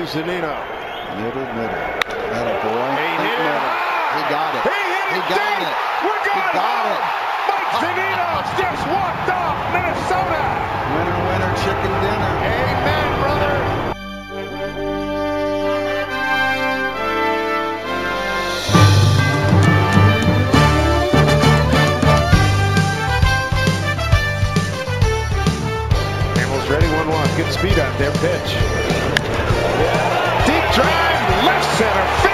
Zunino. Middle, middle. Middle, boy. He Think hit it middle. He got it. He hit He it got deep. it. We're He going got home. it. Mike Zunino's just walked off Minnesota. Winner, winner, chicken dinner. Amen, brother. Hamels ready, 1-1. Good speed out there, pitch. Drive, left center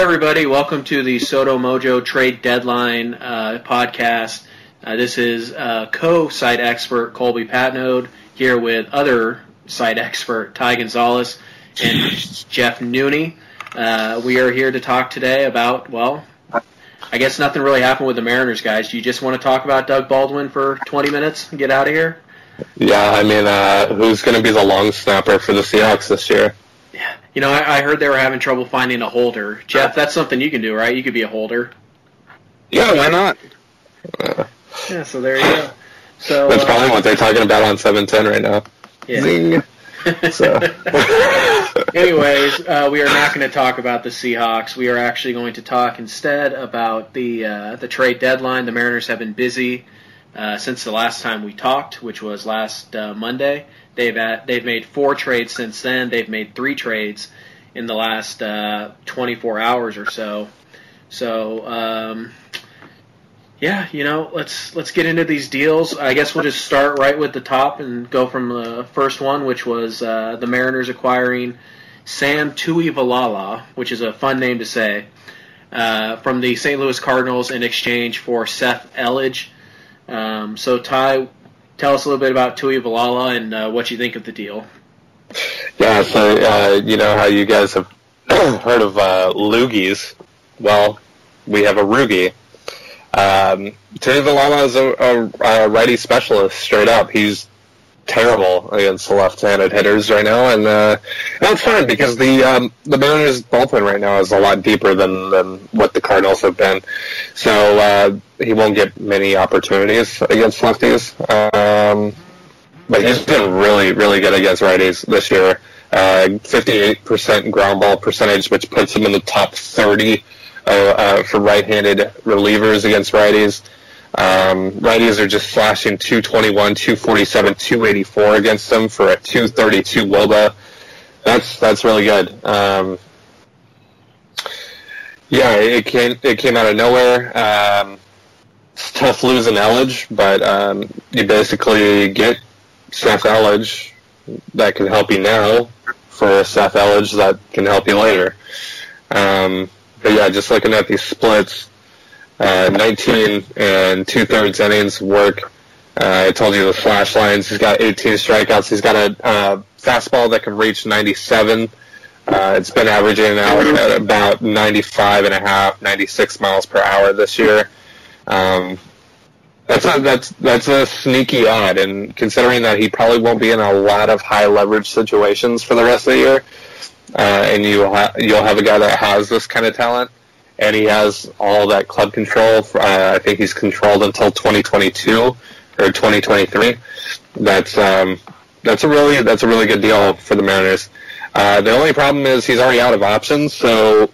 everybody, welcome to the Sodo Mojo Trade Deadline uh, podcast. Uh, this is uh, co-site expert Colby Patnode here with other site expert Ty Gonzalez and Jeff Nooney. Uh, we are here to talk today about, well, I guess nothing really happened with the Mariners, guys. Do you just want to talk about Doug Baldwin for 20 minutes and get out of here? Yeah, I mean, uh, who's going to be the long snapper for the Seahawks this year? You know, I, I heard they were having trouble finding a holder. Jeff, that's something you can do, right? You could be a holder. Yeah, why not? Uh, Yeah, so there you go. So that's uh, probably what they're talking about on 710 right now. yeah. Zing. So, Anyways, uh, we are not going to talk about the Seahawks. We are actually going to talk instead about the uh, the trade deadline. The Mariners have been busy uh, since the last time we talked, which was last uh, Monday. They've at, they've made four trades since then. They've made three trades in the last uh, 24 hours or so. So. Um, yeah, you know, let's let's get into these deals. I guess we'll just start right with the top and go from the first one, which was uh, the Mariners acquiring Sam Tuivailala, which is a fun name to say, uh, from the St. Louis Cardinals in exchange for Seth Elledge. Um, so, Ty, tell us a little bit about Tuivailala and uh, what you think of the deal. yeah, so, uh, you know how you guys have heard of uh, loogies? Well, we have a roogie. Um, Tuivailala is a, a, a righty specialist, straight up. He's terrible against the left-handed hitters right now, and uh, that's fine because the um, the Mariners bullpen right now is a lot deeper than, than what the Cardinals have been. So uh, he won't get many opportunities against lefties. Um, but he's been really, really good against righties this year. Uh, 58% ground ball percentage, which puts him in the top 30 uh, uh, for right-handed relievers against righties. Um, righties are just slashing 221, 247, 284 against them for a 232 WOBA. That's that's really good. Um, yeah, it came it came out of nowhere. Um, it's tough losing Elledge, but um, you basically get Seth Elledge that can help you now for Seth Elledge that can help you later. Um, but yeah, just looking at these splits, uh, 19 and two thirds innings work. Uh, I told you the slash lines. He's got 18 strikeouts. He's got a uh, fastball that can reach 97. Uh, it's been averaging at about 95 and a half, 96 miles per hour this year. Um, that's a, that's that's a sneaky odd, and considering that he probably won't be in a lot of high leverage situations for the rest of the year, uh, and you ha- you'll have a guy that has this kind of talent, and he has all that club control. Uh, I think he's controlled until 2022 or 2023. That's um, that's a really that's a really good deal for the Mariners. Uh, the only problem is he's already out of options, so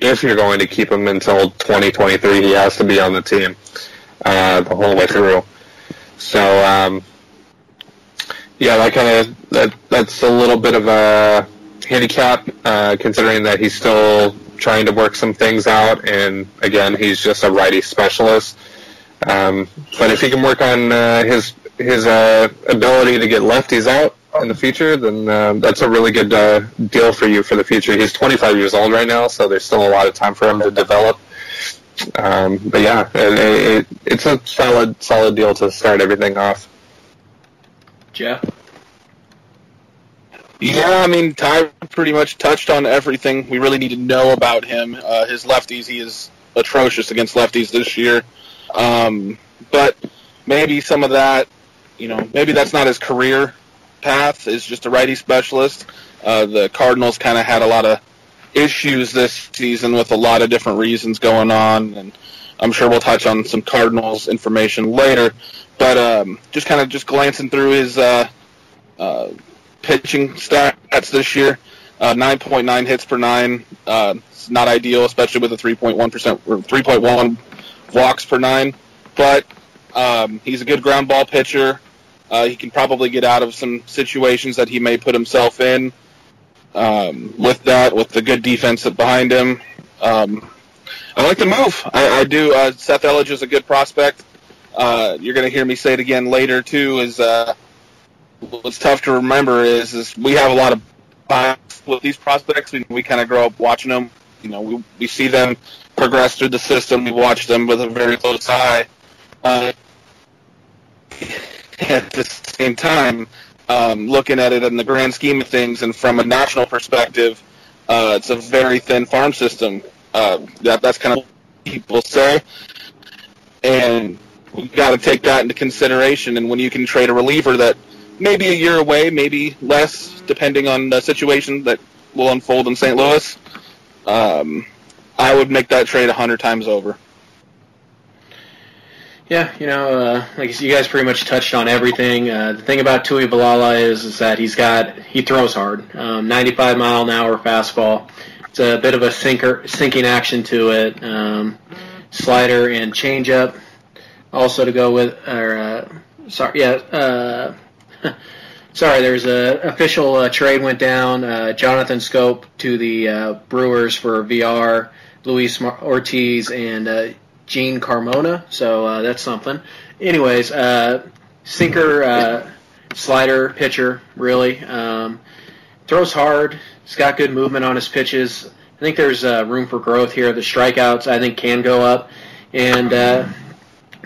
if you're going to keep him until 2023, he has to be on the team uh, the whole way through. So um, yeah, that kind of that that's a little bit of a handicap, uh, considering that he's still trying to work some things out, and again, he's just a righty specialist. Um, but if he can work on uh, his his uh, ability to get lefties out in the future, then uh, that's a really good uh, deal for you for the future. He's 25 years old right now, so there's still a lot of time for him to develop. Um, but yeah, it, it, it's a solid solid deal to start everything off. Jeff. Yeah, I mean, Ty pretty much touched on everything we really need to know about him. Uh, his lefties, he is atrocious against lefties this year. Um, but maybe some of that, you know, maybe that's not his career path, is just a righty specialist. Uh, the Cardinals kind of had a lot of issues this season with a lot of different reasons going on, and I'm sure we'll touch on some Cardinals information later. But um, just kind of just glancing through his uh, uh, pitching stats this year. Uh, 9.9 hits per nine. Uh, it's not ideal, especially with a 3.1 percent or 3.1 walks per nine. But um, he's a good ground ball pitcher. Uh, he can probably get out of some situations that he may put himself in. Um, with that, with the good defense behind him, um, I like the move. I, I do. Uh, Seth Elledge is a good prospect. Uh, you're going to hear me say it again later too. Is uh, what's tough to remember is is we have a lot of with these prospects. We, we kind of grow up watching them. You know, we we see them progress through the system. We watch them with a very close eye. Uh, at the same time, um, looking at it in the grand scheme of things and from a national perspective, uh, it's a very thin farm system. Uh, that that's kind of what people say, and we've got to take that into consideration. And when you can trade a reliever that maybe a year away, maybe less, depending on the situation that will unfold in St. Louis, um, I would make that trade a hundred times over. Yeah, you know, uh, like you guys pretty much touched on everything. Uh, the thing about Tuivailala is is that he's got he throws hard, um, 95 mile an hour fastball. It's a bit of a sinker sinking action to it. Um, slider and changeup, also to go with. Or uh, sorry, yeah. Sorry, there's a official uh, trade went down. Uh, Jonathan Schoop to the uh, Brewers for Villar, Luis Ortiz, and uh, Jean Carmona. So uh, that's something. Anyways, uh, sinker, slider pitcher, really. Um, throws hard. He's got good movement on his pitches. I think there's room for growth here. The strikeouts, I think, can go up. And,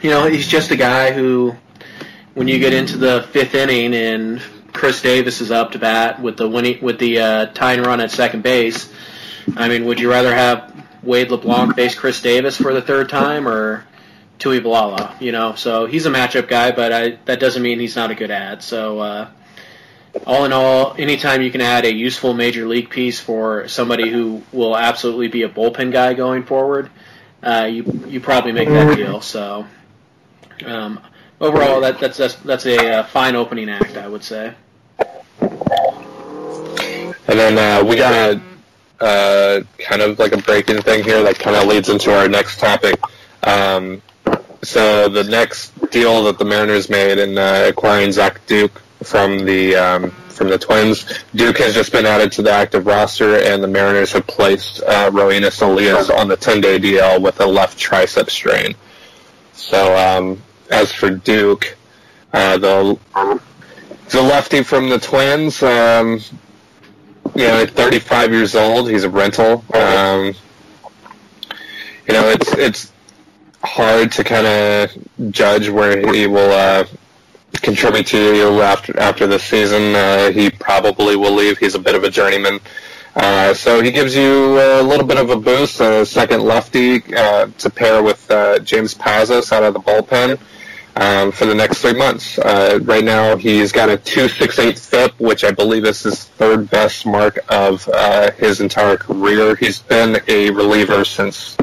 you know, he's just a guy who, when you get into the fifth inning and Chris Davis is up to bat with the winning, with the uh, tying run at second base, I mean, would you rather have Wade LeBlanc face Chris Davis for the third time or Tuivailala? You know, so he's a matchup guy, but I, that doesn't mean he's not a good ad. So, uh, all in all, anytime you can add a useful major league piece for somebody who will absolutely be a bullpen guy going forward, uh, you you probably make that deal. So, um, overall, that, that's that's that's a uh, fine opening act, I would say. And then uh, we got a uh, kind of like a break-in thing here that kind of leads into our next topic. Um, so the next deal that the Mariners made in uh, acquiring Zach Duke from the um, from the Twins, Duke has just been added to the active roster, and the Mariners have placed uh, Roenis Elias on the 10-day DL with a left tricep strain. So um, as for Duke, uh, the the lefty from the Twins, um, you know, at 35 years old, he's a rental. Um, you know, it's it's hard to kind of judge where he will uh, contribute to you after after this season. Uh, he probably will leave. He's a bit of a journeyman. Uh, so he gives you a little bit of a boost, a second lefty uh, to pair with uh, James Pazos out of the bullpen um, for the next three months. Uh, right now, he's got a 268 FIP, which I believe is his third best mark of uh, his entire career. He's been a reliever since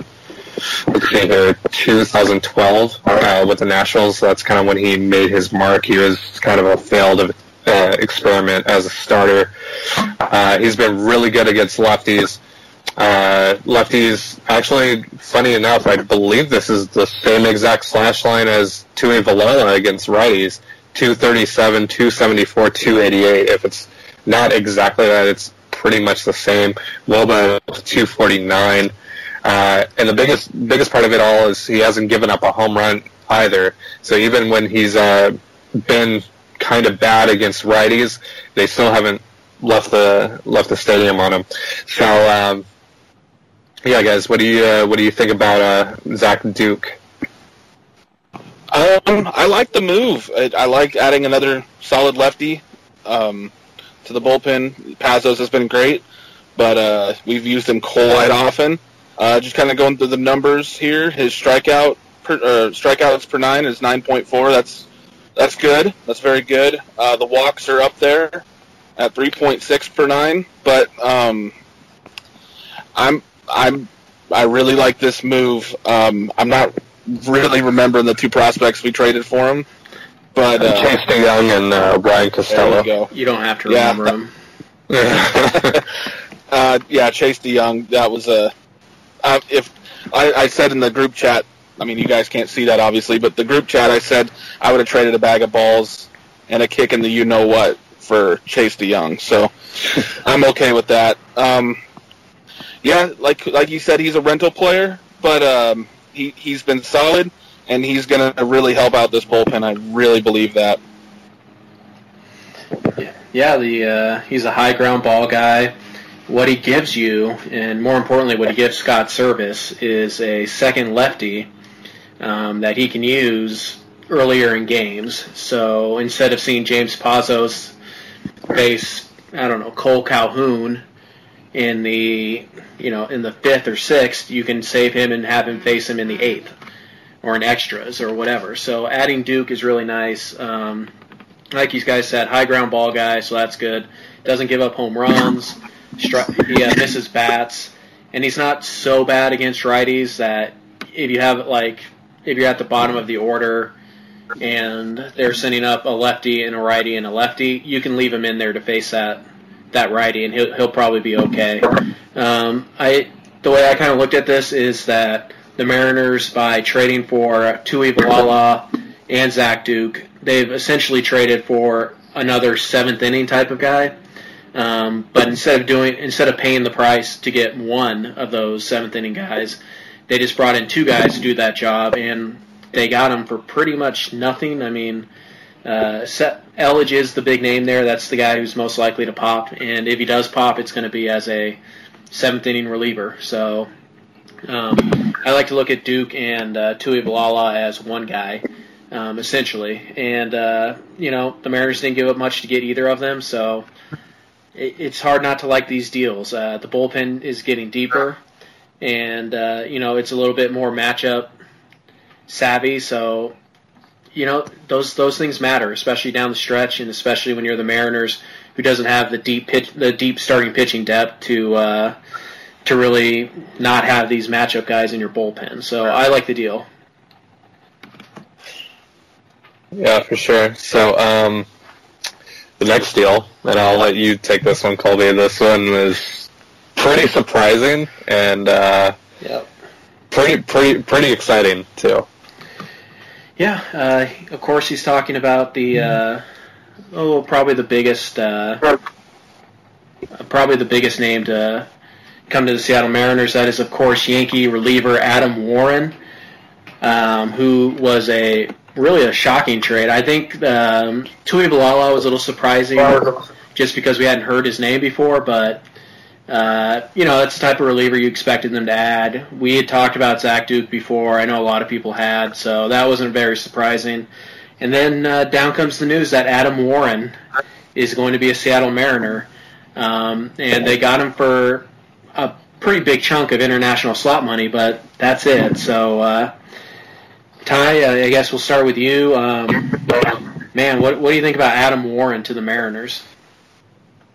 let's see here, 2012 uh, with the Nationals. That's kind of when he made his mark. He was kind of a failed uh, experiment as a starter. Uh, he's been really good against lefties. Uh, lefties, actually, funny enough, I believe this is the same exact slash line as Tuivailala against righties. 237, 274, 288. If it's not exactly that, it's pretty much the same. Woba 249. Uh, and the biggest biggest part of it all is he hasn't given up a home run either. So even when he's uh, been kind of bad against righties, they still haven't left the left the stadium on him. So um, yeah, guys, what do you uh, what do you think about uh, Zach Duke? Um, I like the move. I, I like adding another solid lefty um, to the bullpen. Pazos has been great, but uh, we've used him quite often. Uh, just kind of going through the numbers here. His strikeout per, uh, strikeouts per nine is nine point four. That's that's good. That's very good. Uh, the walks are up there at three point six per nine. But um, I'm I'm I really like this move. Um, I'm not really remembering the two prospects we traded for him, but uh, Chase De Jong and uh, Brian there Costello. you go. You don't have to Yeah. remember him. uh, yeah, Chase De Jong. That was a. Uh, if I, I said in the group chat, I mean, you guys can't see that obviously, but the group chat, I said I would have traded a bag of balls and a kick in the you know what for Chase De Jong. So I'm okay with that. Um, yeah, like like you said, he's a rental player, but um, he he's been solid and he's gonna really help out this bullpen. I really believe that. Yeah, the uh, he's a high ground ball guy. What he gives you, and more importantly, what he gives Scott Servais, is a second lefty um, that he can use earlier in games. So instead of seeing James Pazos face, I don't know, Cole Calhoun in the you know in the fifth or sixth, you can save him and have him face him in the eighth or in extras or whatever. So adding Duke is really nice. Um, like you guys said, high ground ball guy, so that's good. Doesn't give up home runs. Stri- he uh, misses bats, and he's not so bad against righties that if you have like if you're at the bottom of the order and they're sending up a lefty and a righty and a lefty, you can leave him in there to face that that righty, and he'll he'll probably be okay. Um, I the way I kind of looked at this is that the Mariners by trading for Tuivailala and Zach Duke, they've essentially traded for another seventh inning type of guy. Um, but instead of doing instead of paying the price to get one of those seventh inning guys, they just brought in two guys to do that job, and they got them for pretty much nothing. I mean, uh, Seth Elledge is the big name there. That's the guy who's most likely to pop, and if he does pop, it's going to be as a seventh inning reliever. So um, I like to look at Duke and uh, Tuivailala as one guy, um, essentially. And uh, you know, the Mariners didn't give up much to get either of them, so it, it's hard not to like these deals. Uh, the bullpen is getting deeper, and uh, you know, it's a little bit more matchup savvy. So you know, those those things matter, especially down the stretch, and especially when you're the Mariners, who doesn't have the deep pitch, the deep starting pitching depth to uh, to really not have these matchup guys in your bullpen. So I like the deal. Yeah, for sure. So, um, the next deal, and I'll let you take this one, Colby. This one was pretty surprising and uh, Yep. pretty, pretty, pretty exciting too. Yeah, uh, of course he's talking about the uh, oh probably the biggest uh, probably the biggest name to come to the Seattle Mariners. That is of course Yankee reliever Adam Warren, um, who was a really a shocking trade. I think um, Tuivailala was a little surprising just because we hadn't heard his name before, but. Uh, you know, that's the type of reliever you expected them to add. We had talked about Zach Duke before. I know a lot of people had, so that wasn't very surprising. And then uh, down comes the news that Adam Warren is going to be a Seattle Mariner, um, and they got him for a pretty big chunk of international slot money, but that's it. So, uh, Ty, I guess we'll start with you. Um, man, what what do you think about Adam Warren to the Mariners?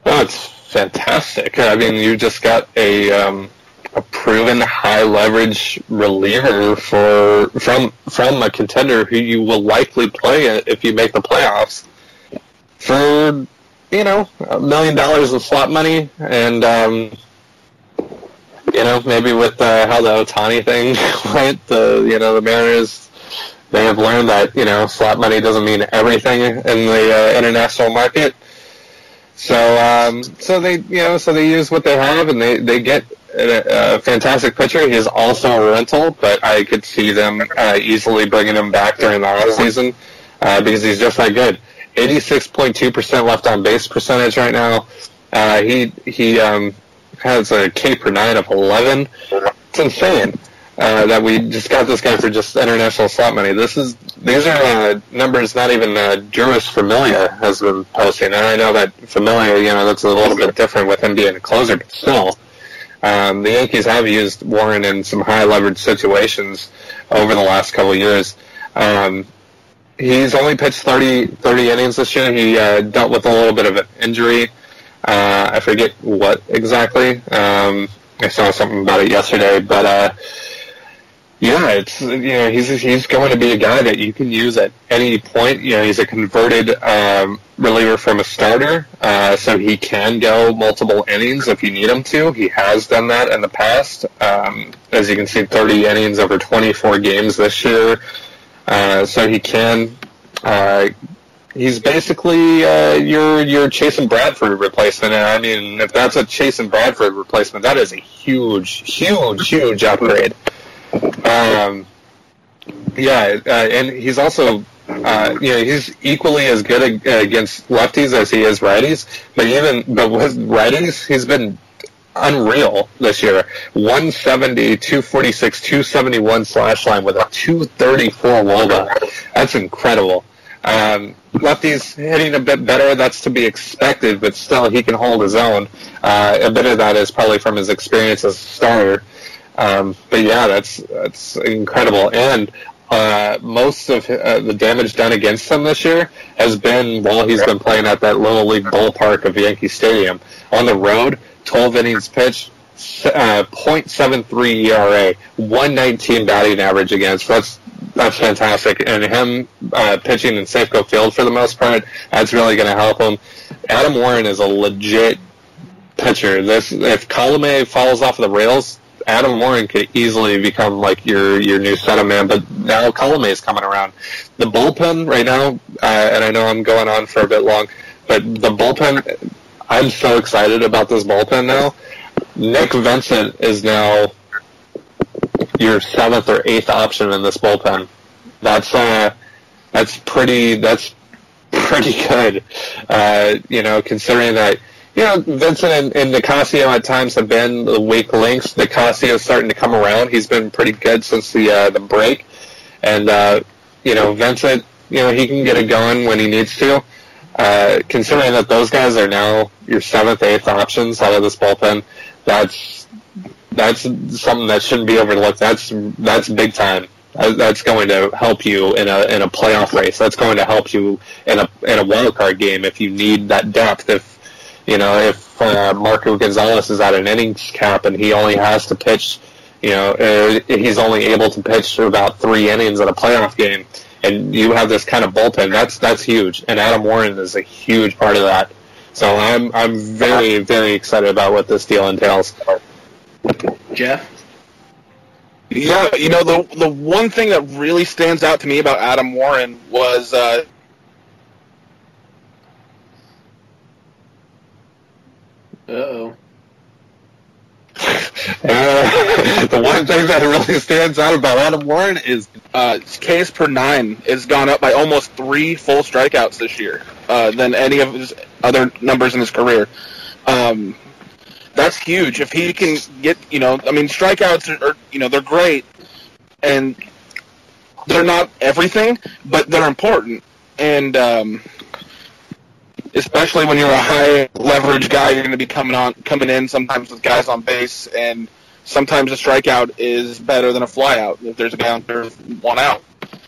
It's fantastic. I mean, you just got a um, a proven high leverage reliever for from from a contender who you will likely play if you make the playoffs for you know a million dollars of slot money and um, you know maybe with uh, how the Ohtani thing went, the you know the Mariners they have learned that you know slot money doesn't mean everything in the uh, international market. So, um, so they, you know, so they use what they have, and they they get a, a fantastic pitcher. He's also a rental, but I could see them uh, easily bringing him back during the off season uh, because he's just that good. Eighty-six point two percent left on base percentage right now. Uh, he he um, has a K per nine of eleven. it's insane uh, that we just got this guy for just international slot money. This is these are uh, numbers not even uh, Jeurys Familia has been posting, and I know that Familia, you know, that's a little bit different with him being a closer, but still. Um, the Yankees have used Warren in some high leverage situations over the last couple of years. Um, he's only pitched 30, 30 innings this year. He uh, dealt with a little bit of an injury. Uh, I forget what exactly. Um, I saw something about it yesterday, but uh, yeah, it's you know he's he's going to be a guy that you can use at any point. You know, he's a converted um, reliever from a starter, uh, so he can go multiple innings if you need him to. He has done that in the past. Um, as you can see, 30 innings over 24 games this year, uh, so he can. Uh, he's basically uh, your your Chasen Bradford replacement. And I mean, if that's a Chasen Bradford replacement, that is a huge, huge, huge upgrade. Um, yeah, uh, and he's also, uh, you know, he's equally as good ag- against lefties as he is righties. But even but with righties, he's been unreal this year. 170, 246, 271 slash line with a 234 woba. That's incredible. Um, lefties hitting a bit better, that's to be expected, but still he can hold his own. Uh, a bit of that is probably from his experience as a starter. Um, but yeah, that's that's incredible. And uh, most of uh, the damage done against him this year has been while he's been playing at that little league ballpark of Yankee Stadium. On the road, 12 innings pitched, uh, 0.73 ERA, 119 batting average against. That's that's fantastic. And him uh, pitching in Safeco Field for the most part, that's really going to help him. Adam Warren is a legit pitcher. This if Colome falls off the rails, Adam Warren could easily become like your your new setup man, but now Colome is coming around. The bullpen right now, uh, and I know I'm going on for a bit long, but the bullpen, I'm so excited about this bullpen now. Nick Vincent is now your seventh or eighth option in this bullpen. That's uh, that's pretty. That's pretty good. Uh, you know, considering that you know, Vincent and, and Nicasio at times have been the weak links. Nicasio is starting to come around. He's been pretty good since the uh, the break, and uh, you know, Vincent, you know, he can get it going when he needs to. Uh, considering that those guys are now your seventh, eighth options out of this bullpen, that's that's something that shouldn't be overlooked. That's that's big time. That's going to help you in a in a playoff race. That's going to help you in a in a wild card game if you need that depth. If you know, if uh, Marco Gonzales is at an innings cap and he only has to pitch, you know, uh, he's only able to pitch about three innings in a playoff game, and you have this kind of bullpen, that's that's huge. And Adam Warren is a huge part of that. So I'm I'm very very excited about what this deal entails. Jeff? Yeah, you know the the one thing that really stands out to me about Adam Warren was uh, Uh-oh. Uh, the one thing that really stands out about Adam Warren is uh, Ks per nine has gone up by almost three full strikeouts this year uh, than any of his other numbers in his career. Um, that's huge. If he can get, you know, I mean, strikeouts are, you know, they're great, and they're not everything, but they're important. And um, especially when you're a high leverage guy, you're going to be coming on, coming in sometimes with guys on base, and sometimes a strikeout is better than a flyout if there's a guy on one out.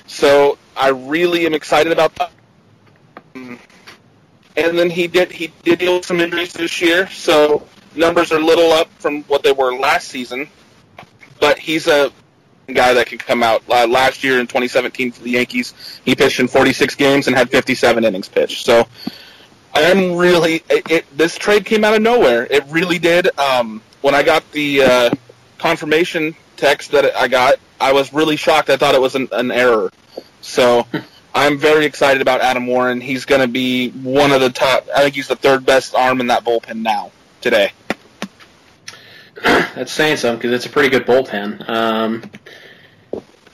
So I really am excited about that. And then he did he did deal with some injuries this year, so numbers are a little up from what they were last season. But he's a guy that can come out. Uh, last year in 2017 for the Yankees, he pitched in 46 games and had 57 innings pitched. So I'm really it, it, this trade came out of nowhere. It really did. Um, when I got the uh, confirmation text that I got, I was really shocked. I thought it was an, an error. So I'm very excited about Adam Warren. He's going to be one of the top. I think he's the third best arm in that bullpen now today. That's saying something because it's a pretty good bullpen. Um,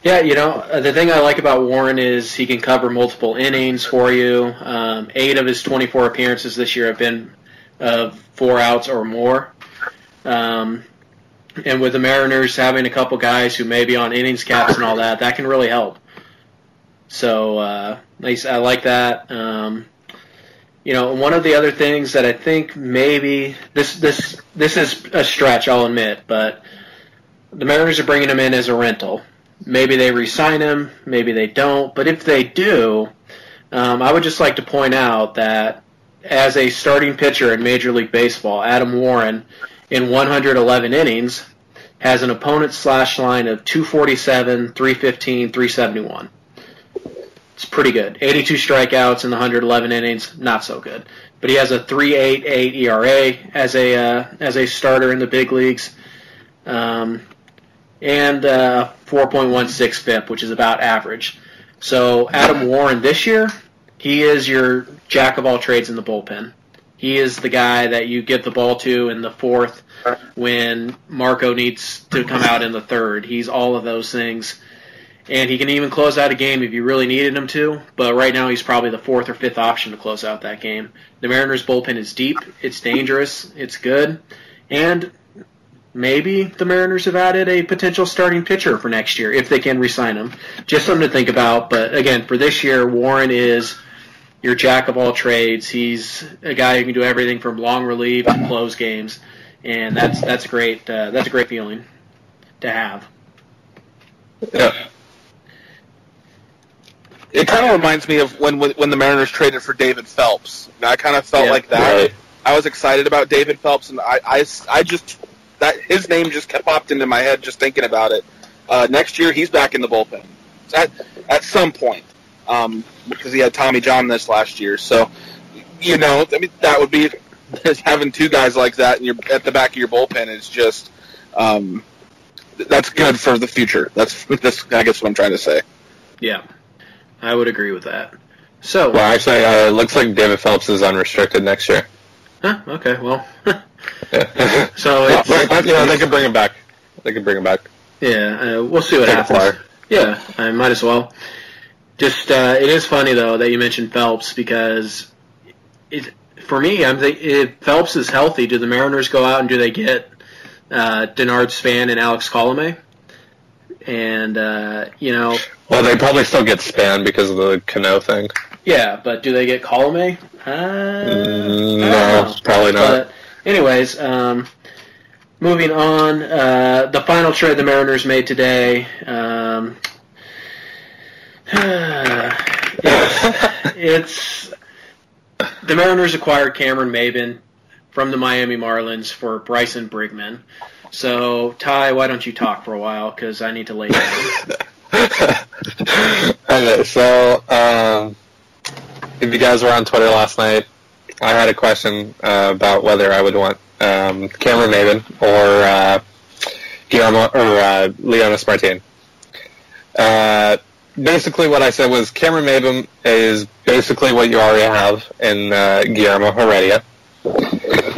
yeah, you know, the thing I like about Warren is he can cover multiple innings for you. Um, eight of his 24 appearances this year have been uh, four outs or more. Um, and with the Mariners having a couple guys who may be on innings caps and all that, that can really help. So uh, I like that. Um, you know, one of the other things that I think maybe this this this is a stretch, I'll admit, but the Mariners are bringing him in as a rental. Maybe they re-sign him, maybe they don't. But if they do, um, I would just like to point out that as a starting pitcher in Major League Baseball, Adam Warren, in 111 innings, has an opponent slash line of 247, 315, 371. It's pretty good. 82 strikeouts in the 111 innings, not so good. But he has a 3.88 ERA as a uh, as a starter in the big leagues, um, and uh, 4.16 FIP, which is about average. So Adam Warren this year, he is your jack of all trades in the bullpen. He is the guy that you give the ball to in the fourth when Marco needs to come out in the third. He's all of those things. And he can even close out a game if you really needed him to, but right now he's probably the fourth or fifth option to close out that game. The Mariners bullpen is deep, it's dangerous, it's good, and maybe the Mariners have added a potential starting pitcher for next year if they can re-sign him. Just something to think about, but again, for this year, Warren is your jack of all trades. He's a guy who can do everything from long relief to close games, and that's that's great. Uh, that's a great feeling to have. Yeah. It kind of reminds me of when when the Mariners traded for David Phelps. I kind of felt Yeah. like that. Right. I was excited about David Phelps, and I, I, I just that his name just kept popped into my head just thinking about it. Uh, next year, he's back in the bullpen at at some point um, because he had Tommy John this last year. So you know, I mean, that would be having two guys like that in your at the back of your bullpen is just um, that's good for the future. That's that's I guess what I'm trying to say. Yeah, I would agree with that. So, Well, actually, uh, it looks like David Phelps is unrestricted next year. huh, okay, well, So Well, but, you know, they could bring him back. They could bring him back. yeah, uh, we'll see what Take happens. Yeah, I might as well. Just uh, it is funny though that you mentioned Phelps because it for me, I'm think if Phelps is healthy, do the Mariners go out and do they get uh, Denard Span and Alex Colomé? And uh, you know, Well, they probably still get Span because of the Cano thing. yeah, but do they get Colomé? Uh, Mm, no, probably not. But anyways, um, moving on, uh, the final trade the Mariners made today. Um, it's, it's the Mariners acquired Cameron Maybin from the Miami Marlins for Bryson Brigman. So Ty, why don't you talk for a while because I need to lay down. okay, so um, if you guys were on Twitter last night, I had a question uh, about whether I would want um, Cameron Maybin or uh, Guillermo or uh, Leonys Martin. Uh, basically, what I said was Cameron Maybin is basically what you already have in uh, Guillermo Heredia.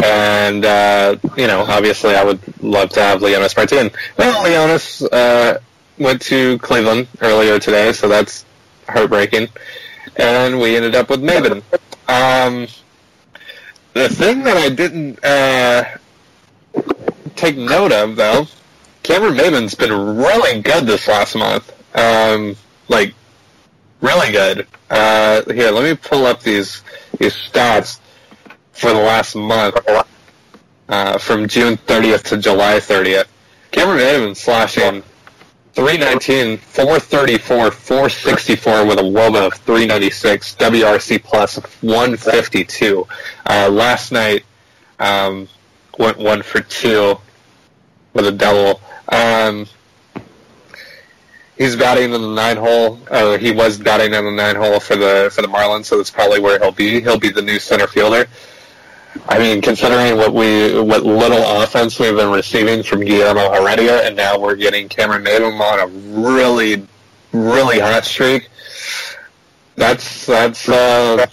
And, uh, you know, obviously I would love to have Leonys Martin. Well, Leonys uh, went to Cleveland earlier today, so that's heartbreaking. And we ended up with Maybin. Um, the thing that I didn't uh, take note of, though, Cameron Maybin's been really good this last month. Um, like, really good. Uh, here, let me pull up these these stats for the last month, uh, from June 30th to July 30th. Cameron Maybin slashing 319, 434, 464 with a WOBA of 396, WRC 152. Uh, last night, um, went one for two with a double. Um, he's batting in the nine hole, he was batting in the nine hole for the for the Marlins, so that's probably where he'll be. He'll be the new center fielder. I mean, considering what we what little offense we've been receiving from Guillermo Heredia, and now we're getting Cameron Maybin on a really, really hot streak. That's that's uh,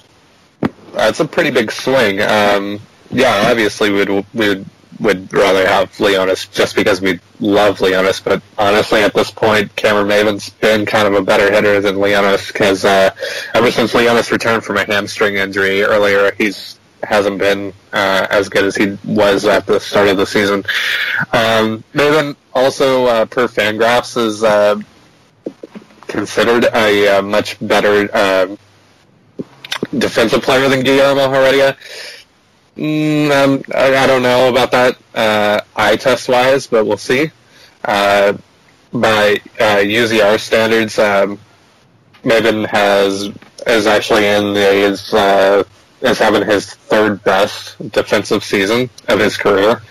that's a pretty big swing. Um, yeah, obviously we'd we'd would rather have Leonys just because we love Leonys, but honestly, at this point, Cameron Maybin's been kind of a better hitter than Leonys because uh, ever since Leonys returned from a hamstring injury earlier, he's hasn't been uh, as good as he was at the start of the season. Um, Maybin also, uh, per Fangraphs, is uh, considered a uh, much better uh, defensive player than Guillermo Heredia. Mm, um, I, I don't know about that uh, eye test wise, but we'll see. Uh, by UZR standards, um, Maybin has is actually in the is having his third best defensive season of his career.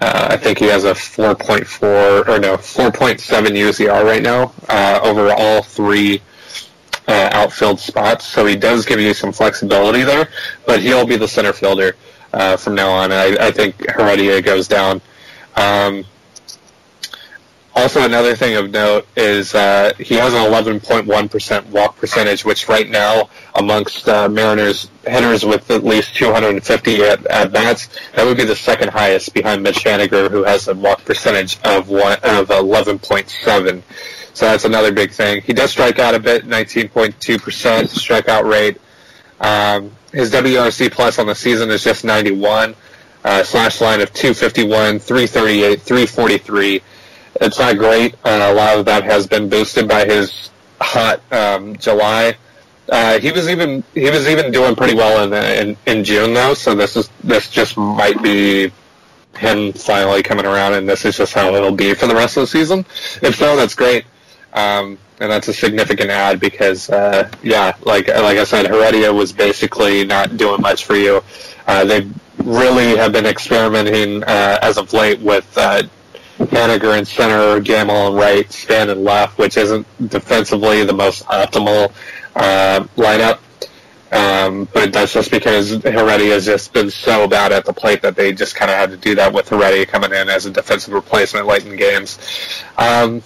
Uh, I think he has a 4.4 or no 4.7 UZR right now uh, over all three uh, outfield spots. So he does give you some flexibility there, but he'll be the center fielder uh, from now on. I, I think Heredia goes down. Um, also, another thing of note is uh, he has an 11.1% walk percentage, which right now, amongst uh, Mariners hitters with at least 250 at, at bats, that would be the second highest behind Mitch Haniger, who has a walk percentage of one of 11.7. So that's another big thing. He does strike out a bit, 19.2% strikeout rate. Um, his WRC plus on the season is just 91. Uh, slash line of 251, 338, 343. It's not great. Uh, a lot of that has been boosted by his hot um, July. Uh, he was even he was even doing pretty well in, in in June though. So this is this just might be him finally coming around, and this is just how it'll be for the rest of the season. If so, that's great. Um, and that's a significant ad because, uh, yeah, like like I said, Heredia was basically not doing much for you. Uh, they really have been experimenting uh, as of late with uh, Haniger in center, Gamel in right, Span in left, which isn't defensively the most optimal uh, lineup. Um, but that's just because Heredia has just been so bad at the plate that they just kind of had to do that with Heredia coming in as a defensive replacement late in games. Um,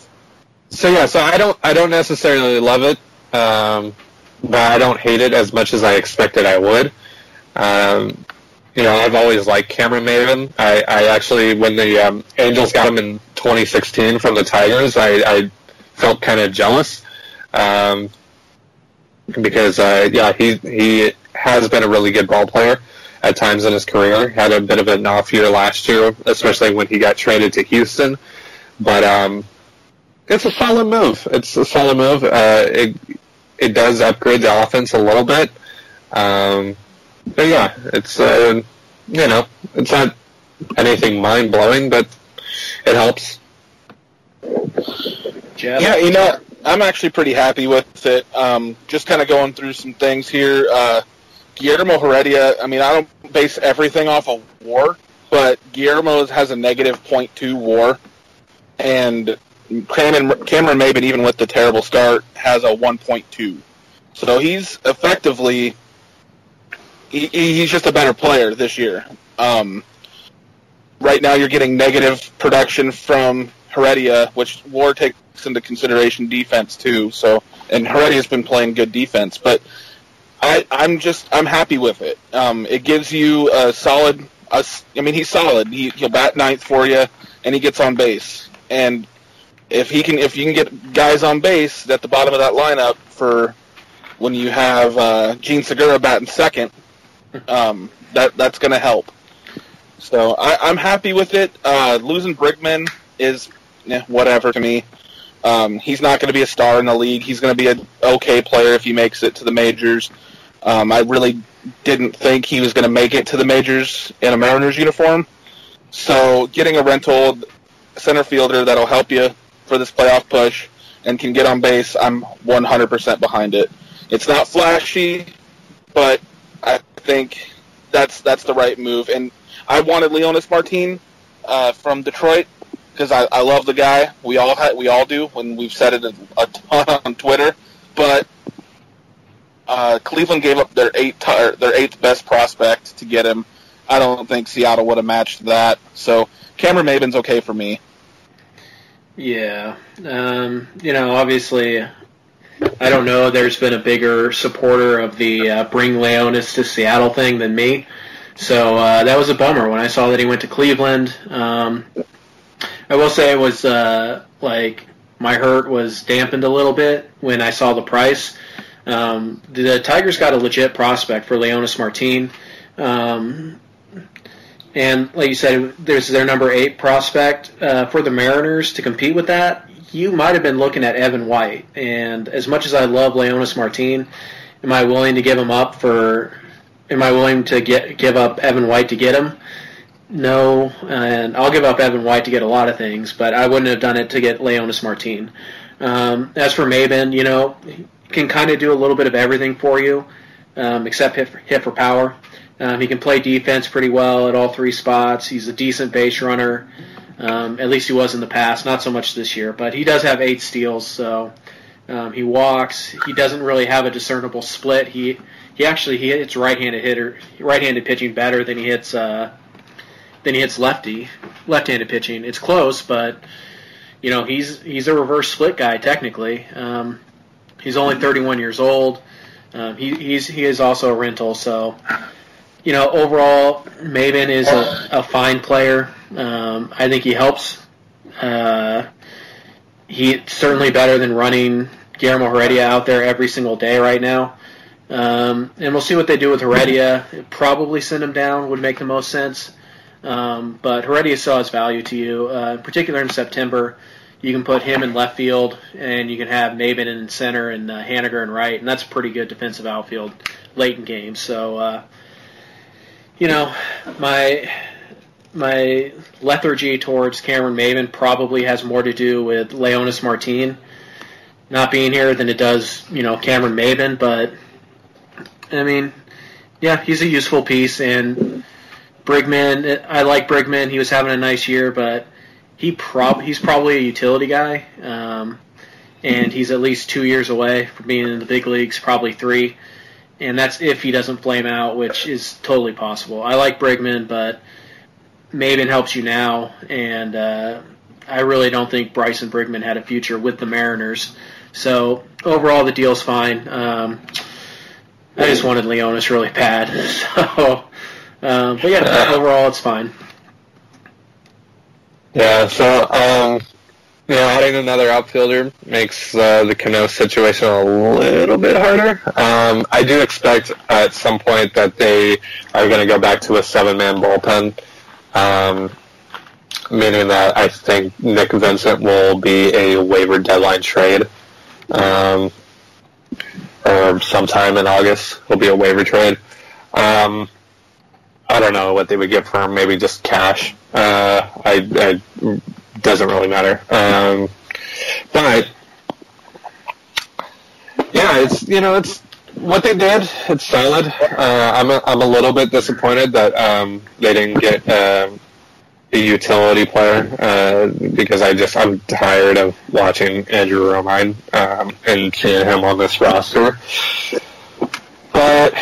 so yeah, so I don't I don't necessarily love it, um, but I don't hate it as much as I expected I would. Um, you know, I've always liked Cameron Maybin. I, I actually, when the um, Angels got him in 2016 from the Tigers, I, I felt kind of jealous um, because, uh, yeah, he he has been a really good ball player at times in his career. Had a bit of an off year last year, especially when he got traded to Houston. But um, it's a solid move. It's a solid move. Uh, it it does upgrade the offense a little bit. Um, but yeah, it's uh, you know, it's not anything mind blowing, but it helps. Jeff? Yeah, you know, I'm actually pretty happy with it. Um, just kind of going through some things here. Uh, Guillermo Heredia, I mean, I don't base everything off of WAR, but Guillermo has a negative two WAR, and Cameron, Cameron Maybin, even with the terrible start, has a 1.2. So he's effectively he, he's just a better player this year. Um, right now, you're getting negative production from Heredia, which War takes into consideration defense too. So, and Heredia's been playing good defense, but I, I'm just I'm happy with it. Um, it gives you a solid. A, I mean, he's solid. He, he'll bat ninth for you, and he gets on base. And if he can, if you can get guys on base at the bottom of that lineup for when you have uh, Jean Segura batting second, um, that that's going to help. So I, I'm happy with it. Uh, losing Brigman is eh, whatever to me. Um, he's not going to be a star in the league. He's going to be an okay player if he makes it to the majors. Um, I really didn't think he was going to make it to the majors in a Mariners uniform. So getting a rental center fielder that'll help you for this playoff push and can get on base, I'm 100% behind it. It's not flashy, but think that's that's the right move. And I wanted Leonys Martin uh, from Detroit because I, I love the guy. We all ha- we all do when we've said it a, a ton on Twitter. But uh, Cleveland gave up their eight t- their eighth best prospect to get him. I don't think Seattle would have matched that. So Cameron Maybin's okay for me. Yeah. Um, you know, obviously, I don't know. There's been a bigger supporter of the uh, bring Leonys to Seattle thing than me. So uh, that was a bummer when I saw that he went to Cleveland. Um, I will say it was uh, like my hurt was dampened a little bit when I saw the price. Um, the Tigers got a legit prospect for Leonys Martin. Um, and like you said, there's their number eight prospect uh, for the Mariners to compete with that. You might have been looking at Evan White, and as much as I love Leonys Martin, am I willing to give him up for? Am I willing to get give up Evan White to get him? No, and I'll give up Evan White to get a lot of things, but I wouldn't have done it to get Leonys Martin. Um, as for Maybin, you know, can kind of do a little bit of everything for you, um, except hit for, hit for power. Um, he can play defense pretty well at all three spots. He's a decent base runner. Um, at least he was in the past, not so much this year, but he does have eight steals, so um, he walks. He doesn't really have a discernible split. He he actually he hits right-handed hitter, right-handed pitching better than he hits uh, than he hits lefty left-handed pitching. It's close, but you know he's he's a reverse split guy technically. Um, he's only 31 years old. Um, he he's he is also a rental, so you know overall Maybin is a, a fine player. Um, I think he helps. Uh, he's certainly better than running Guillermo Heredia out there every single day right now. Um, and we'll see what they do with Heredia. Probably send him down would make the most sense. Um, but Heredia still has value to you, uh, in particular in September. You can put him in left field, and you can have Maybin in center and uh, Haniger in right, and that's a pretty good defensive outfield late in games. So, uh, you know, my my lethargy towards Cameron Maybin probably has more to do with Leonys Martin not being here than it does, you know, Cameron Maybin. But I mean, yeah, he's a useful piece, and Brigman. I like Brigman. He was having a nice year, but he prob he's probably a utility guy, um, and he's at least two years away from being in the big leagues, probably three. And that's if he doesn't flame out, which is totally possible. I like Brigman, but Maybin helps you now, and uh, I really don't think Bryson Brigman had a future with the Mariners. So overall, the deal's fine. Um, I just wanted Leonys really bad, so. Um, but yeah, overall, it's fine. Yeah, so um, know, adding another outfielder makes uh, the Cano situation a little bit harder. Um, I do expect at some point that they are going to go back to a seven-man bullpen, um, meaning that I think Nick Vincent will be a waiver deadline trade, um, or sometime in August will be a waiver trade. Um, I don't know what they would get for him. Maybe just cash. Uh, I, I doesn't really matter. Um, but yeah, it's you know it's what they did. It's solid. Uh, I'm a, I'm a little bit disappointed that um, they didn't get um, a utility player uh, because I just I'm tired of watching Andrew Romine um, and seeing him on this roster. But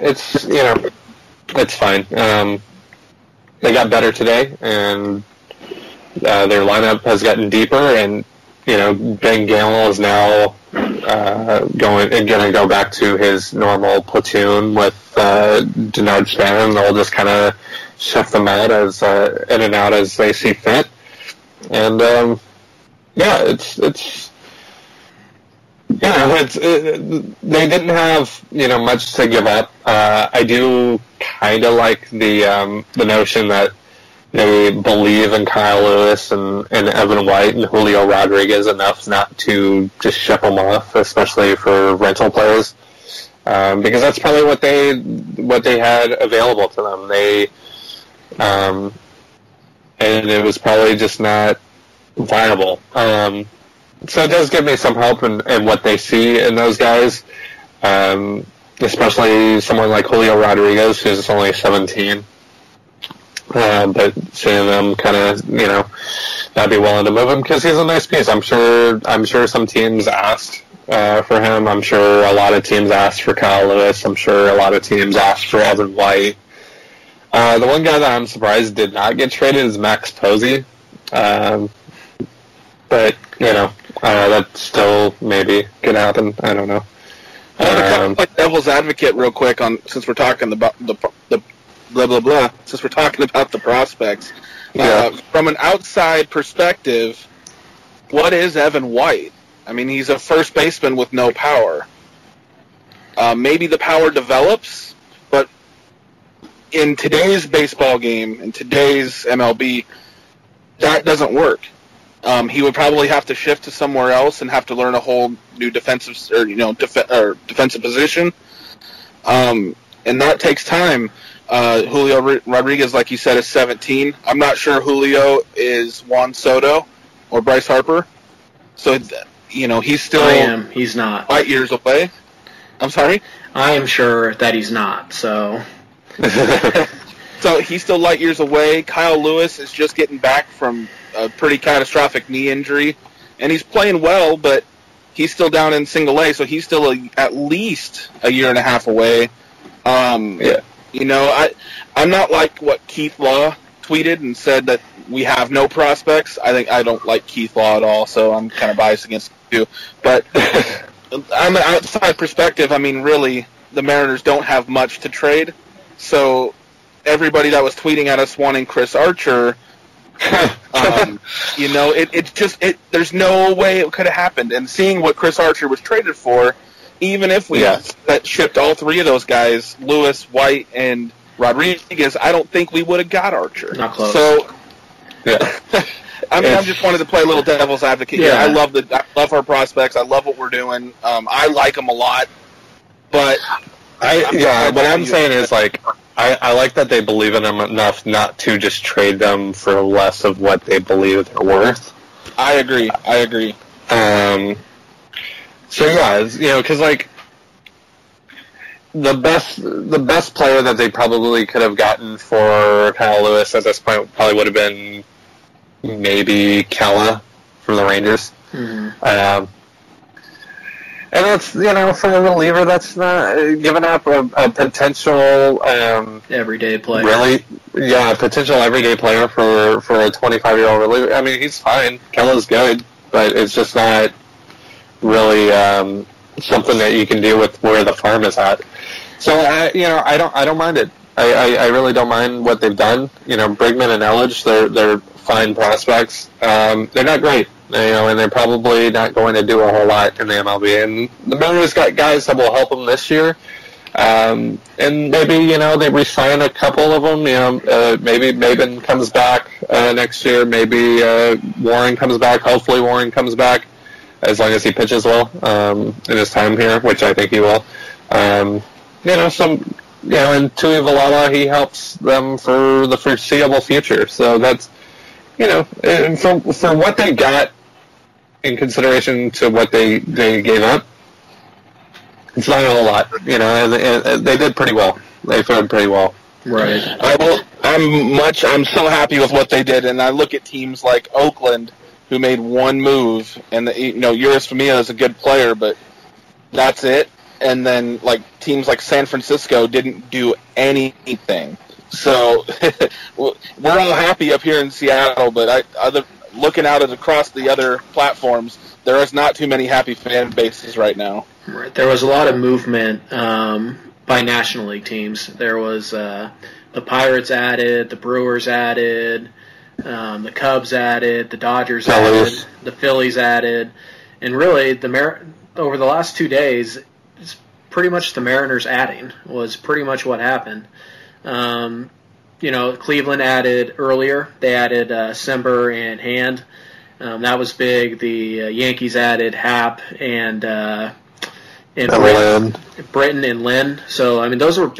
it's you know it's fine. Um, they got better today, and uh, their lineup has gotten deeper. And you know, Ben Gamel is now uh, going and going to go back to his normal platoon with uh, Denard Span. They'll just kind of shift them out as uh, in and out as they see fit. And um, yeah, it's it's yeah, it's, it, they didn't have you know much to give up. Uh, I do kind of like the um, the notion that they believe in Kyle Lewis and, and Evan White and Julio Rodriguez enough not to just ship them off, especially for rental players, um, because that's probably what they what they had available to them. They um, and it was probably just not viable. Um, so it does give me some hope in, in what they see in those guys, um, especially someone like Julio Rodriguez, who's only 17. Uh, but seeing them kind of, you know, not be willing to move him because he's a nice piece. I'm sure. I'm sure some teams asked uh, for him. I'm sure a lot of teams asked for Kyle Lewis. I'm sure a lot of teams asked for Evan White. Uh, the one guy that I'm surprised did not get traded is Max Povse. Um, but you know, uh, that still maybe could happen. I don't know. I want to Um, like devil's advocate real quick on since we're talking about the the blah blah blah. Since we're talking about the prospects, Yeah. uh, from an outside perspective, what is Evan White? I mean, he's a first baseman with no power. Uh, maybe the power develops, but in today's baseball game, in today's MLB, that doesn't work. Um, he would probably have to shift to somewhere else and have to learn a whole new defensive or you know def- or defensive position, um, and that takes time. Uh, Julio Rodriguez, like you said, is 17. I'm not sure Julio is Juan Soto or Bryce Harper, so you know he's still. I am. He's not. Light years away. I'm sorry. I am sure that he's not. So. so he's still light years away. Kyle Lewis is just getting back from a pretty catastrophic knee injury, and he's playing well, but he's still down in single A, so he's still a, at least a year and a half away. Um, yeah. You know, I I'm not like what Keith Law tweeted and said that we have no prospects. I think I don't like Keith Law at all, so I'm kind of biased against you. But I'm an outside perspective. I mean, really, the Mariners don't have much to trade, so everybody that was tweeting at us wanting Chris Archer um, you know, it, it just it. There's no way it could have happened. And seeing what Chris Archer was traded for, even if we yeah. that shipped all three of those guys, Lewis, White, and Rodriguez, I don't think we would have got Archer. Not close. So, yeah. I mean, I just wanted to play a little devil's advocate. Yeah, I love the I love our prospects. I love what we're doing. Um, I like them a lot, but I yeah. What I'm saying is like I, I like that they believe in them enough not to just trade them for less of what they believe they're worth. I agree. I agree. Um, so yeah, you know, because like the best the best player that they probably could have gotten for Kyle Lewis at this point probably would have been maybe Kela from the Rangers. Mm-hmm. Um, and that's you know for a reliever that's not giving up a, a potential um, everyday player. Really, yeah, a potential everyday player for for a 25 year old reliever. I mean, he's fine. Kela's good, but it's just not really um, something that you can do with where the farm is at. So I, you know, I don't I don't mind it. I, I, I really don't mind what they've done. You know, Brigman and Elledge, they're they're fine prospects. Um, they're not great you know, and they're probably not going to do a whole lot in the MLB. And the Mariners got guys that will help them this year. Um, and maybe you know they resign a couple of them. You know, uh, maybe Maybin comes back uh, next year. Maybe uh, Warren comes back. Hopefully Warren comes back as long as he pitches well um, in his time here, which I think he will. Um, you know, some you know, and Tuivailala he helps them for the foreseeable future. So that's you know, and for for what they got in consideration to what they they gave up, it's not a whole lot. You know, and, and they did pretty well. They fared pretty well. Right. I will. I'm much. I'm so happy with what they did, and I look at teams like Oakland, who made one move, and the, you know, Jeurys Familia is a good player, but that's it. And then like teams like San Francisco didn't do anything. So we're all happy up here in Seattle, but I, other looking out at across the other platforms, there is not too many happy fan bases right now. Right. There was a lot of movement um, by National League teams. There was uh, the Pirates added, the Brewers added, um, the Cubs added, the Dodgers Phillies. added, the Phillies added, and really the Mar- over the last two days, it's pretty much the Mariners adding was pretty much what happened. Um, you know, Cleveland added earlier. They added uh, Cimber and Hand. Um, that was big. The uh, Yankees added Happ and uh, and Britton, Britton and Lynn. So I mean, those were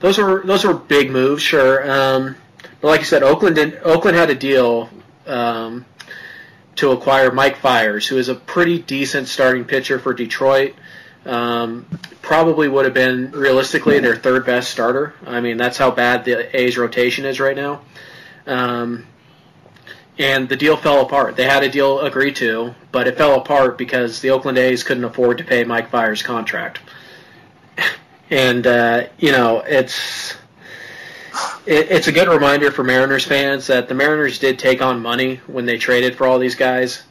those were those were big moves, sure. Um, but like you said, Oakland did, Oakland had a deal um, to acquire Mike Fiers, who is a pretty decent starting pitcher for Detroit. Um, probably would have been realistically their third best starter. I mean, that's how bad the A's rotation is right now. Um, and the deal fell apart. They had a deal agreed to, but it fell apart because the Oakland A's couldn't afford to pay Mike Fiers' contract. and uh, you know, it's it, it's a good reminder for Mariners fans that the Mariners did take on money when they traded for all these guys.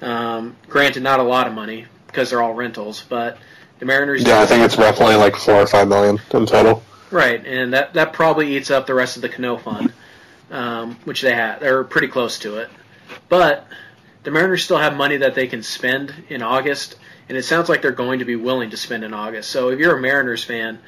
Um, granted, not a lot of money because they're all rentals, but the Mariners. Yeah, I think it's roughly like four or five million in total. Right, and that that probably eats up the rest of the Cano fund, um, which they have. They're pretty close to it, but the Mariners still have money that they can spend in August, and it sounds like they're going to be willing to spend in August. So if you're a Mariners fan,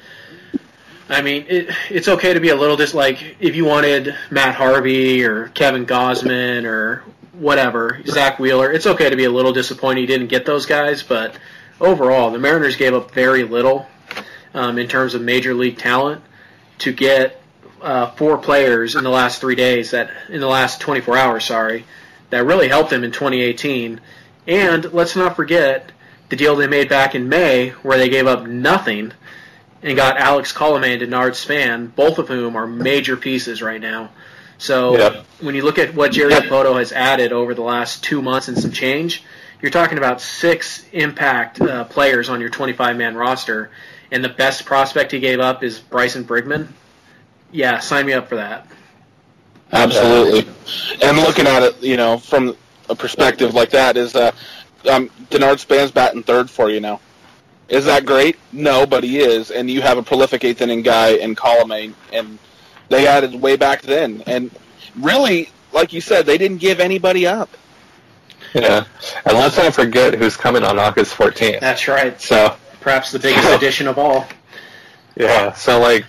I mean, it, it's okay to be a little dis like if you wanted Matt Harvey or Kevin Gausman or whatever, Zack Wheeler. It's okay to be a little disappointed you didn't get those guys, but overall, the Mariners gave up very little um, in terms of major league talent to get uh, four players in the last three days that in the last 24 hours, sorry, that really helped them in 2018. And let's not forget the deal they made back in May, where they gave up nothing and got Alex Colomé and Denard Span, both of whom are major pieces right now. So Yep. when you look at what Jerry Dipoto has added over the last two months and some change, you're talking about six impact uh, players on your 25 man roster, and the best prospect he gave up is Bryson Brigman. Yeah, sign me up for that. Absolutely. And looking at it, you know, from a perspective like that, is uh, um, Denard Span's batting third for you now. Is that great? No, but he is, and you have a prolific eighth inning guy in Colomé, and they added way back then. And really, like you said, they didn't give anybody up. Yeah. And let's not forget who's coming on August 14th. That's right. So, Perhaps the biggest addition of all. yeah. So, like,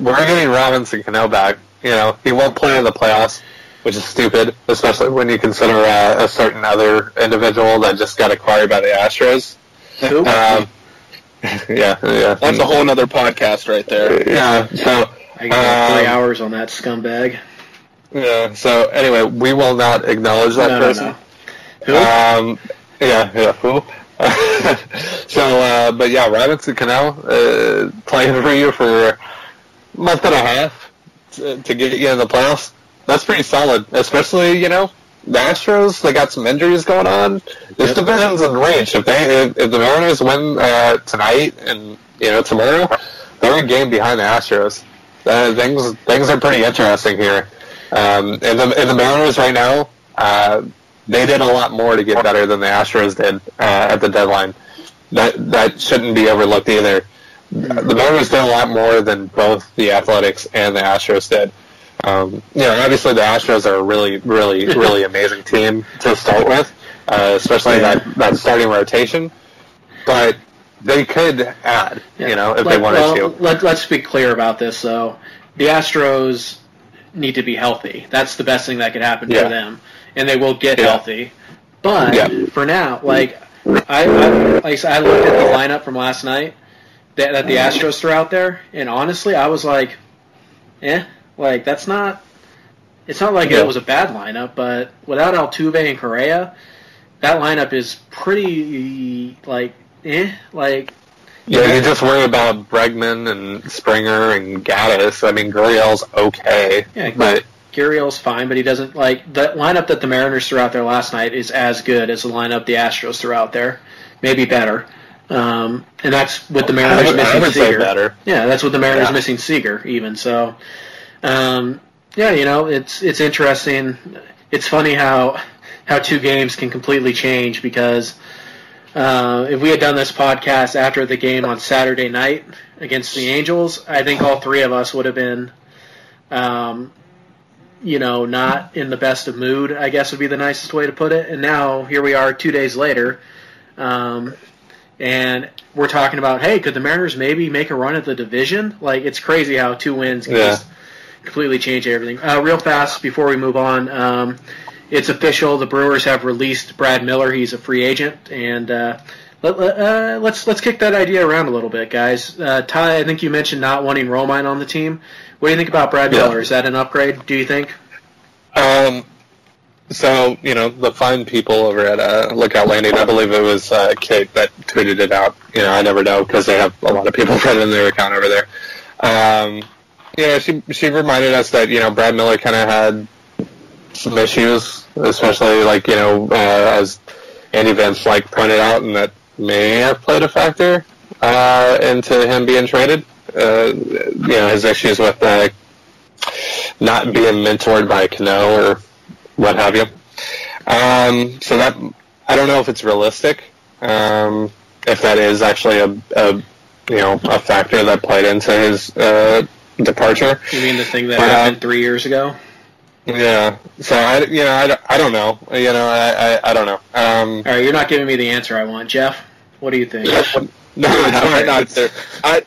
we're getting Robinson Cano back. You know, he won't play in the playoffs, which is stupid, especially when you consider uh, a certain other individual that just got acquired by the Astros. Who? Um, yeah, yeah. That's a whole nother podcast right there. Yeah, so I got three um, hours on that scumbag. yeah. So anyway, we will not acknowledge that No, no, person. no. Who? Um, yeah, yeah, who? so, uh, but yeah, Robinson Cano uh, playing for you for a month and a half to, to get you in the playoffs. That's pretty solid, especially you know the Astros. They got some injuries going on. This Yep. division's in range. If they if, if the Mariners win uh, tonight and you know tomorrow, they're a game behind the Astros. Uh, things things are pretty interesting here. Um, and the and the Mariners right now. Uh, they did a lot more to get better than the Astros did uh, at the deadline. That that shouldn't be overlooked either. The Mariners did a lot more than both the Athletics and the Astros did. Um, you know, obviously the Astros are a really, really, really amazing team to start with, uh, especially that, that starting rotation. But they could add, Yeah. you know, if Let- they wanted well, to. Let, let's be clear about this, though. The Astros need to be healthy. That's the best thing that could happen Yeah. for them, and they will get Yeah. healthy. But Yeah. for now, like I, I, like I said, I looked at the lineup from last night that, that the Astros threw out there, and honestly, I was like, eh, like that's not. It's not like Yeah. it was a bad lineup, but without Altuve and Correa, that lineup is pretty like eh, like Yeah, you just worry about Bregman and Springer and Gattis. I mean, Gurriel's okay, Yeah, but Gurriel's fine, but he doesn't like the lineup that the Mariners threw out there last night is as good as the lineup the Astros threw out there, maybe better. Um, and that's with the Mariners would, missing Seager. Yeah, that's with the Mariners Yeah. missing Seager even. So, um, yeah, you know, it's it's interesting. It's funny how how two games can completely change because uh, if we had done this podcast after the game on Saturday night against the Angels, I think all three of us would have been, um, you know, not in the best of mood. I guess would be the nicest way to put it. And now here we are, two days later. Um, and we're talking about, hey, could the Mariners maybe make a run at the division? Like, it's crazy how two wins can Yeah. just completely change everything. Uh, real fast before we move on, um, it's official. The Brewers have released Brad Miller. He's a free agent, and uh, let, let, uh, let's let's kick that idea around a little bit, guys. Uh, Ty, I think you mentioned not wanting Romine on the team. What do you think about Brad Yeah. Miller? Is that an upgrade? Do you think? Um, so you know the fine people over at uh, Lookout Landing. I believe it was uh, Kate that tweeted it out. You know, I never know because they have a lot of people running their account over there. Um, yeah, she she reminded us that you know Brad Miller kind of had some issues, especially like you know uh, as Andy Van Slyke pointed out, and that may have played a factor uh, into him being traded. Uh, you know, his issues with uh, not being mentored by Cano or what have you. Um, so that I don't know if it's realistic. Um, if that is actually a, a you know a factor that played into his uh, departure. You mean the thing that Uh, happened three years ago? Yeah. So I you know I, don't- I don't know. You know I I, I don't know. Um, All right, you're not giving me the answer I want, Jeff. What do you think? no, No, it's not, not there. I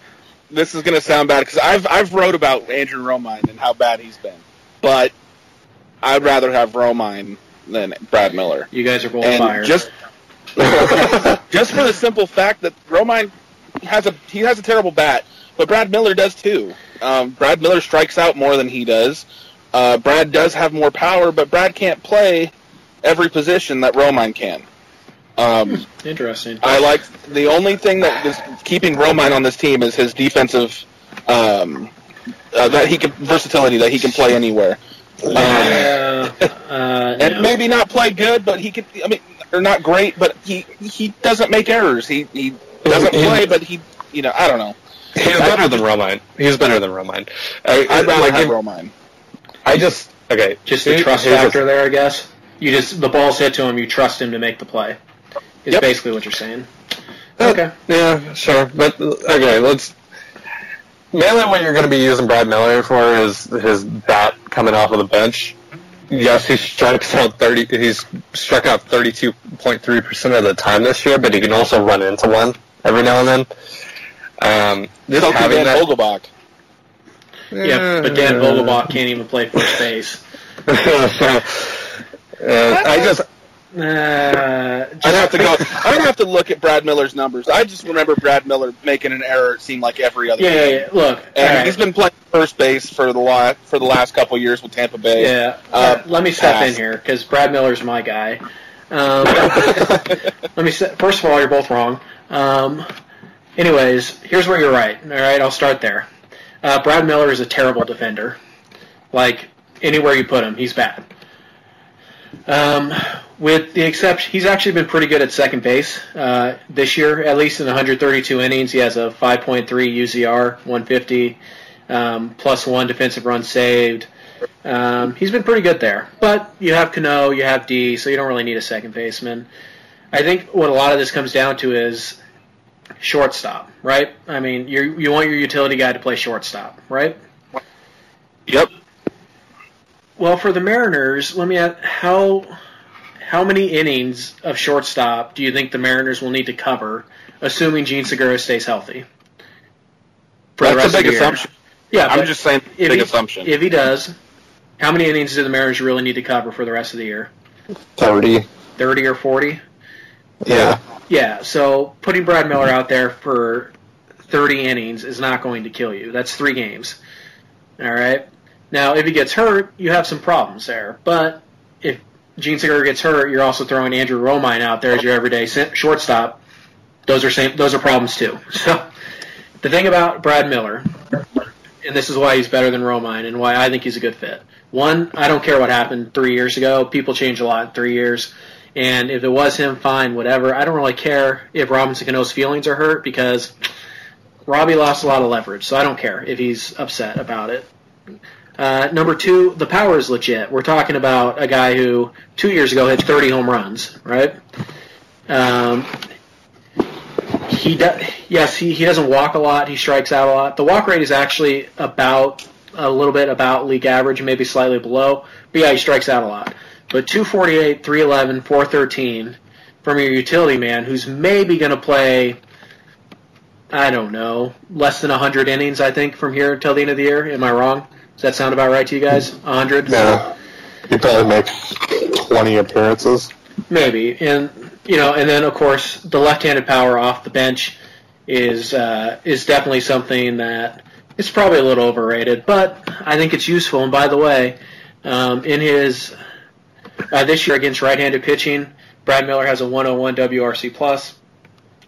this is going to sound bad because I've I've wrote about Andrew Romine and how bad he's been, but I'd rather have Romine than Brad Miller. You guys are both And fired. just just for the simple fact that Romine has a he has a terrible bat, but Brad Miller does too. Um, Brad Miller strikes out more than he does. Uh, Brad does have more power, but Brad can't play every position that Romine can. Um, Interesting. I like the only thing that is keeping Romine on this team is his defensive um, uh, that he can versatility that he can play anywhere. Um, Uh, uh, and no. maybe not play good, but he could. I mean, or not great, but he he doesn't make errors. He he doesn't play, but he you know I don't know. He's better than Romine. He's better than Romine. I, I'd rather like, have if- Romine. I just okay. just the trust here's factor there, I guess. You just the ball's hit to him, you trust him to make the play. Is Yep. basically what you're saying. Uh, Okay. Yeah, sure. But okay, let's. Mainly, what you're going to be using Brad Miller for is his bat coming off of the bench. Yes, he strikes out thirty. He's struck out thirty-two point three percent of the time this year, but he can also run into one every now and then. Um, just So having Dan that. Vogelbach. Yeah, but Dan Vogelbach can't even play first base. uh, I just Uh, I'd have to go. I'd have to look at Brad Miller's numbers. I just remember Brad Miller making an error. It seemed like every other. yeah, yeah, yeah. Look, And all right. he's been playing first base for the la- for the last couple years with Tampa Bay. Yeah. Uh, let me step pass. in here because Brad Miller's my guy. Um, let me. Set, first of all, you're both wrong. Um, anyways, here's where you're right. All right, I'll start there. Uh, Brad Miller is a terrible defender. Like anywhere you put him, he's bad. Um, with the exception, he's actually been pretty good at second base uh, this year. At least in 132 innings, he has a 5.3 UZR, 150, um, plus one defensive run saved. Um, he's been pretty good there. But you have Cano, you have D, so you don't really need a second baseman. I think what a lot of this comes down to is shortstop, right? I mean, you you want your utility guy to play shortstop, right? Yep. Well, for the Mariners, let me ask how how many innings of shortstop do you think the Mariners will need to cover, assuming Jean Segura stays healthy? For the That's rest a of big the year? assumption. Yeah, I'm just saying, if big he, assumption. If he does, how many innings do the Mariners really need to cover for the rest of the year? thirty. Thirty or forty? Yeah. Yeah, so putting Brad Miller out there for 30 innings is not going to kill you. That's three games. All right. Now, if he gets hurt, you have some problems there. But if Jean Segura gets hurt, you're also throwing Andrew Romine out there as your everyday shortstop. Those are same. Those are problems too. So the thing about Brad Miller, and this is why he's better than Romine, and why I think he's a good fit. One, I don't care what happened three years ago. People change a lot in three years. And if it was him, fine, whatever. I don't really care if Robinson Cano's feelings are hurt because Robbie lost a lot of leverage, so I don't care if he's upset about it. Uh, number two, the power is legit. We're talking about a guy who two years ago hit 30 home runs, right? Um, he does, yes, he, he doesn't walk a lot. He strikes out a lot. The walk rate is actually about a little bit about league average, maybe slightly below. But yeah, he strikes out a lot. But 248, 311, 413 from your utility man who's maybe going to play, I don't know, less than 100 innings, I think, from here until the end of the year. Am I wrong? Does that sound about right to you guys? 100? No. He probably makes twenty appearances. Maybe, and you know, and then of course the left-handed power off the bench is uh, is definitely something that it's probably a little overrated, but I think it's useful. And by the way, um, in his uh, this year against right-handed pitching, Brad Miller has a 101 WRC plus,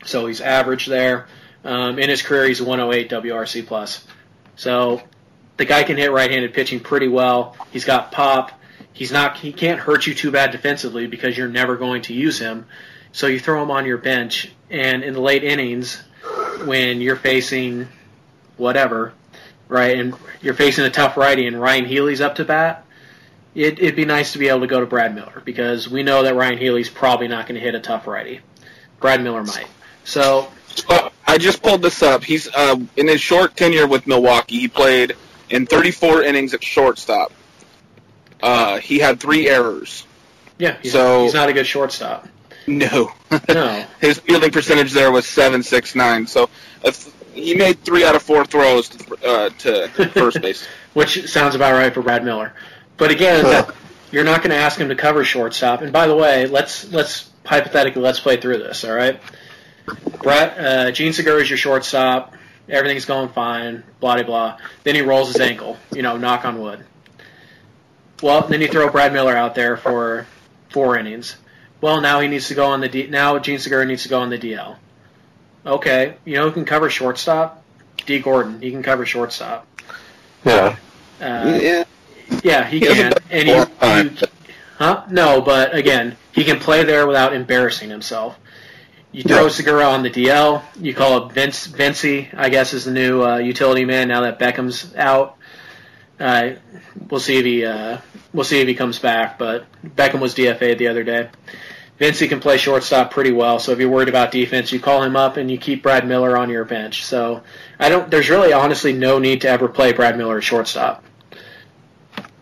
so he's average there. Um, in his career, he's 108 WRC plus, so the guy can hit right-handed pitching pretty well. He's got pop. He's not. He can't hurt you too bad defensively because you're never going to use him. So you throw him on your bench, and in the late innings, when you're facing whatever, right, and you're facing a tough righty, and Ryan Healy's up to bat, it, it'd be nice to be able to go to Brad Miller because we know that Ryan Healy's probably not going to hit a tough righty. Brad Miller might. So I just pulled this up. He's uh, in his short tenure with Milwaukee. He played in 34 innings at shortstop. Uh, he had three errors. yeah, he's, So- he's not a good shortstop. No, No. his fielding percentage there was seven six nine. So he made three out of four throws to, uh, to first base. which sounds about right for Brad Miller. But again, Huh. you're not going to ask him to cover shortstop. And by the way, let's let's hypothetically let's play through this. All right, Brett, uh, Jean Segura is your shortstop. Everything's going fine. Blah blah blah. Then he rolls his ankle. You know, knock on wood. Well, then you throw Brad Miller out there for four innings. Well, now he needs to go on the D. Now Jean Segura needs to go on the DL. Okay, you know who can cover shortstop? Dee Gordon. He can cover shortstop. Yeah. Uh, yeah. Yeah, he He can. And it for a long he, he, huh? No, but again, he can play there without embarrassing himself. You throw Yeah. Segura on the DL. You call up Vince Vinci, I guess, is the new uh, utility man now that Beckham's out. Uh, we'll see if he uh, we'll see if he comes back. But Beckham was DFA'd the other day. Vinci can play shortstop pretty well. So if you're worried about defense, you call him up and you keep Brad Miller on your bench. So I don't. There's really honestly no need to ever play Brad Miller at shortstop.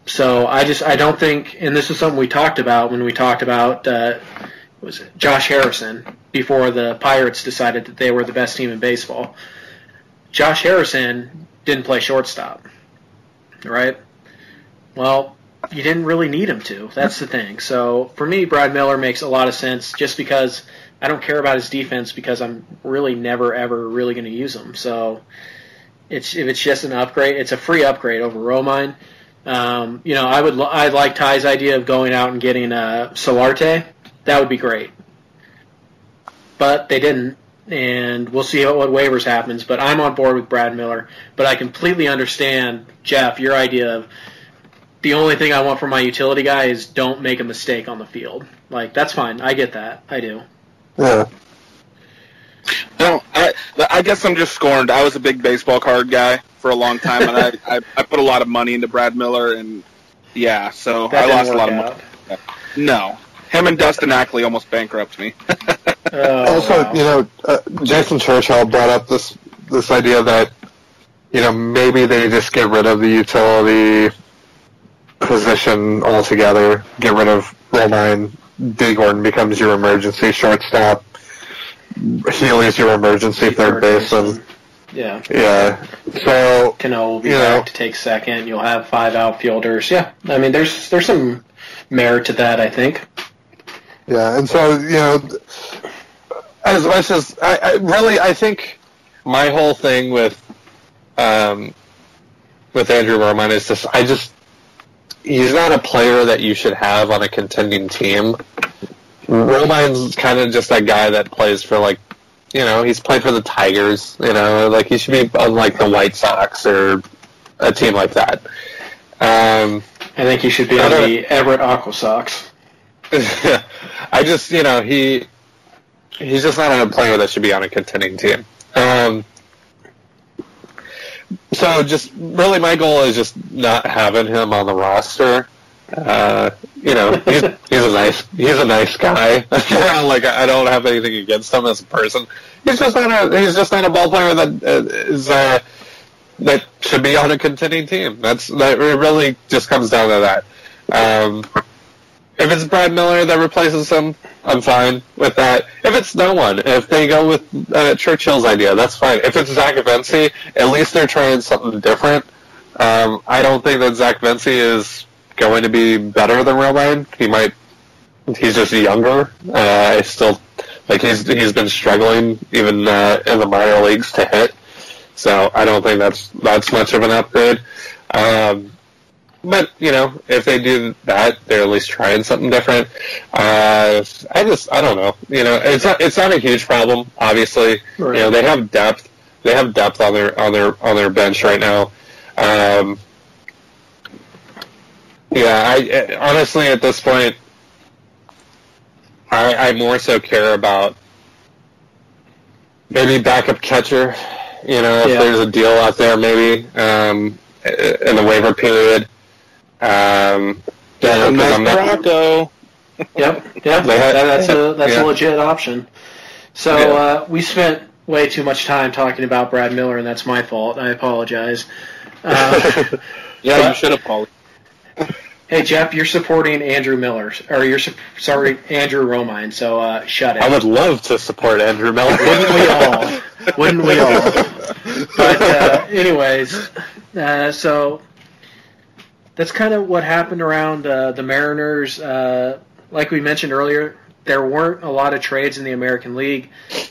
So I just I don't think, and this is something we talked about when we talked about uh, was it Josh Harrison before the Pirates decided that they were the best team in baseball. Josh Harrison didn't play shortstop, right? Well, you didn't really need him to. That's the thing. So for me, Brad Miller makes a lot of sense just because I don't care about his defense because I'm really never ever really going to use him. So it's if it's just an upgrade, it's a free upgrade over Romine. Um, you know, I would I like Ty's idea of going out and getting uh, Solarte. That would be great, but they didn't, and we'll see what, what waivers happens. But I'm on board with Brad Miller. But I completely understand Jeff your idea of the only thing I want from my utility guy is don't make a mistake on the field. Like that's fine. I get that. I do. Yeah. No, I, I guess I'm just scorned. I was a big baseball card guy for a long time, and I, I, I put a lot of money into Brad Miller, and yeah, so That I lost a work lot of money. No, him and Dustin Ackley almost bankrupt me. Oh, also, wow. you know, uh, Jason Churchill brought up this this idea that you know maybe they just get rid of the utility position altogether, get rid of Romine, Dee Gordon becomes your emergency shortstop, Healy's your emergency third baseman. Yeah. Yeah, so Cano will be back know. to take second. You'll have five outfielders. Yeah, I mean, there's there's some merit to that. I think. Yeah, and so you know, as much as I, I really, I think my whole thing with um, with Andrew Romine is just, I just he's not a player that you should have on a contending team. Romine's kind of just that guy that plays for like, you know, he's played for the Tigers. You know, like he should be on like the White Sox or a team like that. Um, I think he should be on the Everett Aqua Sox. I just, you know, he he's just not a player that should be on a contending team. Um, so just really, my goal is just not having him on the roster. Uh, you know, he's, he's a nice he's a nice guy. like I don't have anything against him as a person. He's just not a he's just not a ball player that uh, is uh, that should be on a contending team. That's that really just comes down to that. Um, if it's Brad Miller that replaces him, I'm fine with that. If it's no one, if they go with uh, Churchill's idea, that's fine. If it's Zach Vinci, at least they're trying something different. Um, I don't think that Zach Vinci is going to be better than Romine. He might. He's just younger. Uh, I still like he's he's been struggling even uh, in the minor leagues to hit. So I don't think that's that's much of an upgrade. Um, but you know, if they do that, they're at least trying something different. Uh, I just, I don't know. You know, it's not, it's not a huge problem. Obviously, Right. you know, they have depth. They have depth on their on their on their bench right now. Um, yeah, I eh, honestly at this point, I, I more so care about maybe backup catcher. You know, if Yeah. there's a deal out there, maybe um, in the waiver period. Um, you know, 'cause I'm not- Rocco. Yep, yeah, that, that's a that's yeah. a legit option. So Yeah. uh, we spent way too much time talking about Brad Miller, and that's my fault. I apologize. Uh, Yeah, But- you should have called. Hey Jeff, you're supporting Andrew Miller, or you're su- sorry Andrew Romine. So uh, shut it. I would love to support Andrew Miller. Wouldn't we all? Wouldn't we all? but uh, anyways, uh, so that's kind of what happened around uh, the Mariners. Uh, like we mentioned earlier, there weren't a lot of trades in the American League.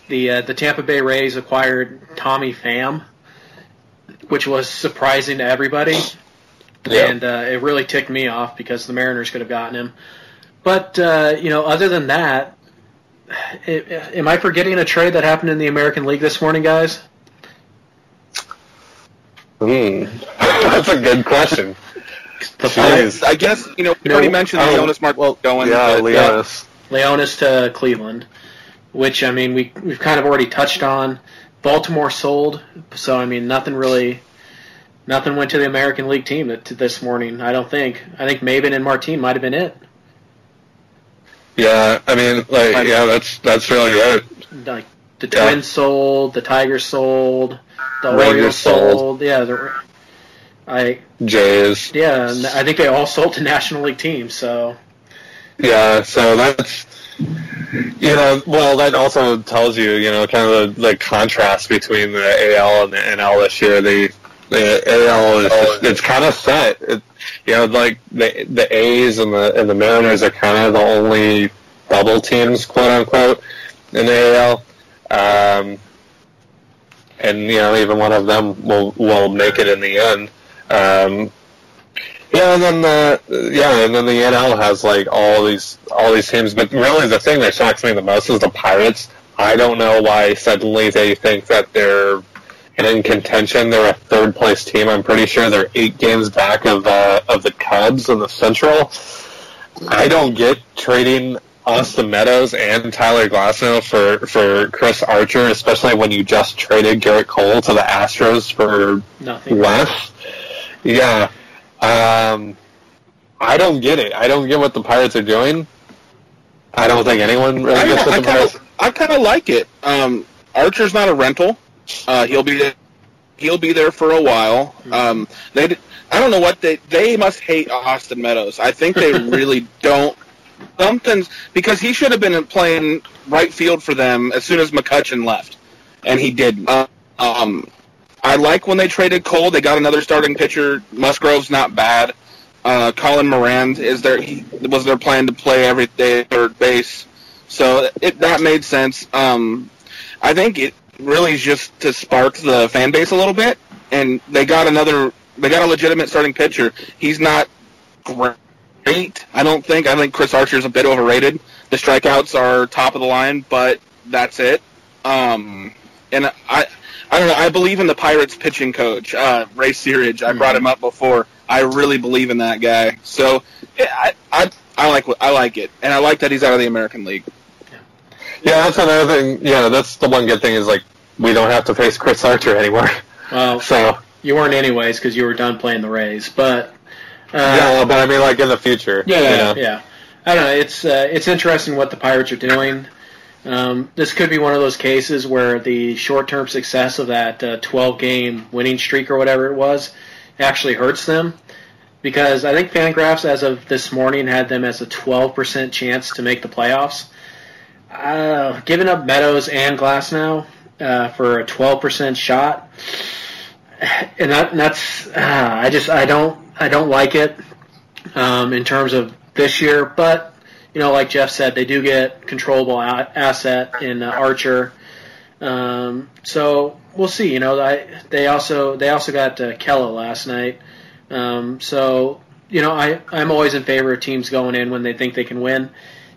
The uh, the Tampa Bay Rays acquired Tommy Pham, which was surprising to everybody, Yeah. and uh, it really ticked me off because the Mariners could have gotten him. But uh, you know, other than that, i am I forgetting a trade that happened in the American League this morning, guys? Hmm. That's a good question. I, Jeez. I guess you know we You know, already mentioned oh, Leonys Martin going. yeah, but, Leonys. Leonys to Cleveland, which I mean we we've kind of already touched on. Baltimore sold, so I mean nothing really, nothing went to the American League team this morning. I don't think. I think Maybin and Martin might have been it. Yeah, I mean, like, yeah, that's that's really it. Like the Yeah. Twins sold, the Tigers sold, the Rangers Orioles sold. sold. Yeah, the, I Jays. yeah, and I think they all sold to National League teams. So Yeah, so that's you know, well, that also tells you, you know, kind of the, the contrast between the AL and the NL this year. The the AL is just, it's kind of set. It, you know, like the the A's and the and the Mariners are kind of the only bubble teams, quote unquote, in the AL. Um, and you know, even one of them will will make it in the end. Um, yeah, and then the yeah, and then the NL has like all these all these teams. But really, the thing that shocks me the most is the Pirates. I don't know why suddenly they think that they're in contention. They're a third place team. I'm pretty sure they're eight games back of uh, of the Cubs in the Central. I don't get trading Austin Meadows and Tyler Glasnow for for Chris Archer, especially when you just traded Gerrit Cole to the Astros for nothing. less. Yeah. Um, I don't get it. I don't get what the Pirates are doing. I don't think anyone really I, gets what I the kind Pirates. of I kind of like it. Um, Archer's not a rental. Uh, he'll be he'll be there for a while. Um, they I don't know what they they must hate Austin Meadows. I think they really don't. Something's because he should have been playing right field for them as soon as McCutchen left, and he didn't. Uh, um, I like when they traded Cole. They got another starting pitcher. Musgrove's not bad. Uh, Colin Moran is there. he, was their plan to play every day at third base, so it that made sense. Um, I think it really is just to spark the fan base a little bit, and they got another. They got a legitimate starting pitcher. He's not great. I don't think. I think Chris Archer's a bit overrated. The strikeouts are top of the line, but that's it. Um, and I, I don't know. I believe in the Pirates pitching coach, uh, Ray Searage. I brought him up before. I really believe in that guy. So yeah, I, I, I like what I like it, and I like that he's out of the American League. Yeah, that's another thing. Yeah, that's the one good thing is like we don't have to face Chris Archer anymore. Well, So you weren't anyways because you were done playing the Rays, but. Uh, yeah, but I mean, like in the future. Yeah, yeah, know? yeah. I don't know. It's uh, it's interesting what the Pirates are doing. Um, this could be one of those cases where the short-term success of that uh, 12-game winning streak or whatever it was actually hurts them, because I think Fangraphs, as of this morning, had them as a 12% chance to make the playoffs. Uh, giving up Meadows and Glasnow uh, for a 12% shot, and, that, that's uh, I just I don't I don't like it um, in terms of this year. But you know, like Jeff said, they do get controllable a- asset in uh, Archer. Um, so we'll see. You know, I, they also they also got uh, Kela last night. Um, so you know, I I'm always in favor of teams going in when they think they can win,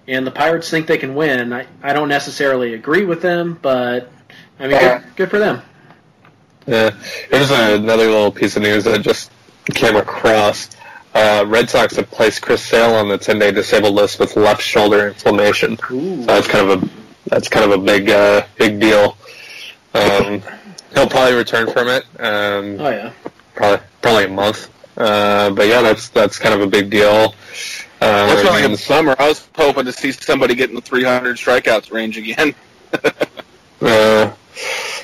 and the Pirates think they can win. I I don't necessarily agree with them, but I mean, good, good for them. Yeah. Here's another little piece of news that just came across. Uh, Red Sox have placed Chris Sale on the 10-day disabled list with left shoulder inflammation. Ooh. So that's kind of a that's kind of a big uh, big deal. Um, he'll probably return from it. Um, Oh yeah. probably probably a month. Uh, but yeah, that's that's kind of a big deal. Uh, That's really in the summer. I was hoping to see somebody get in the 300 strikeouts range again. Uh,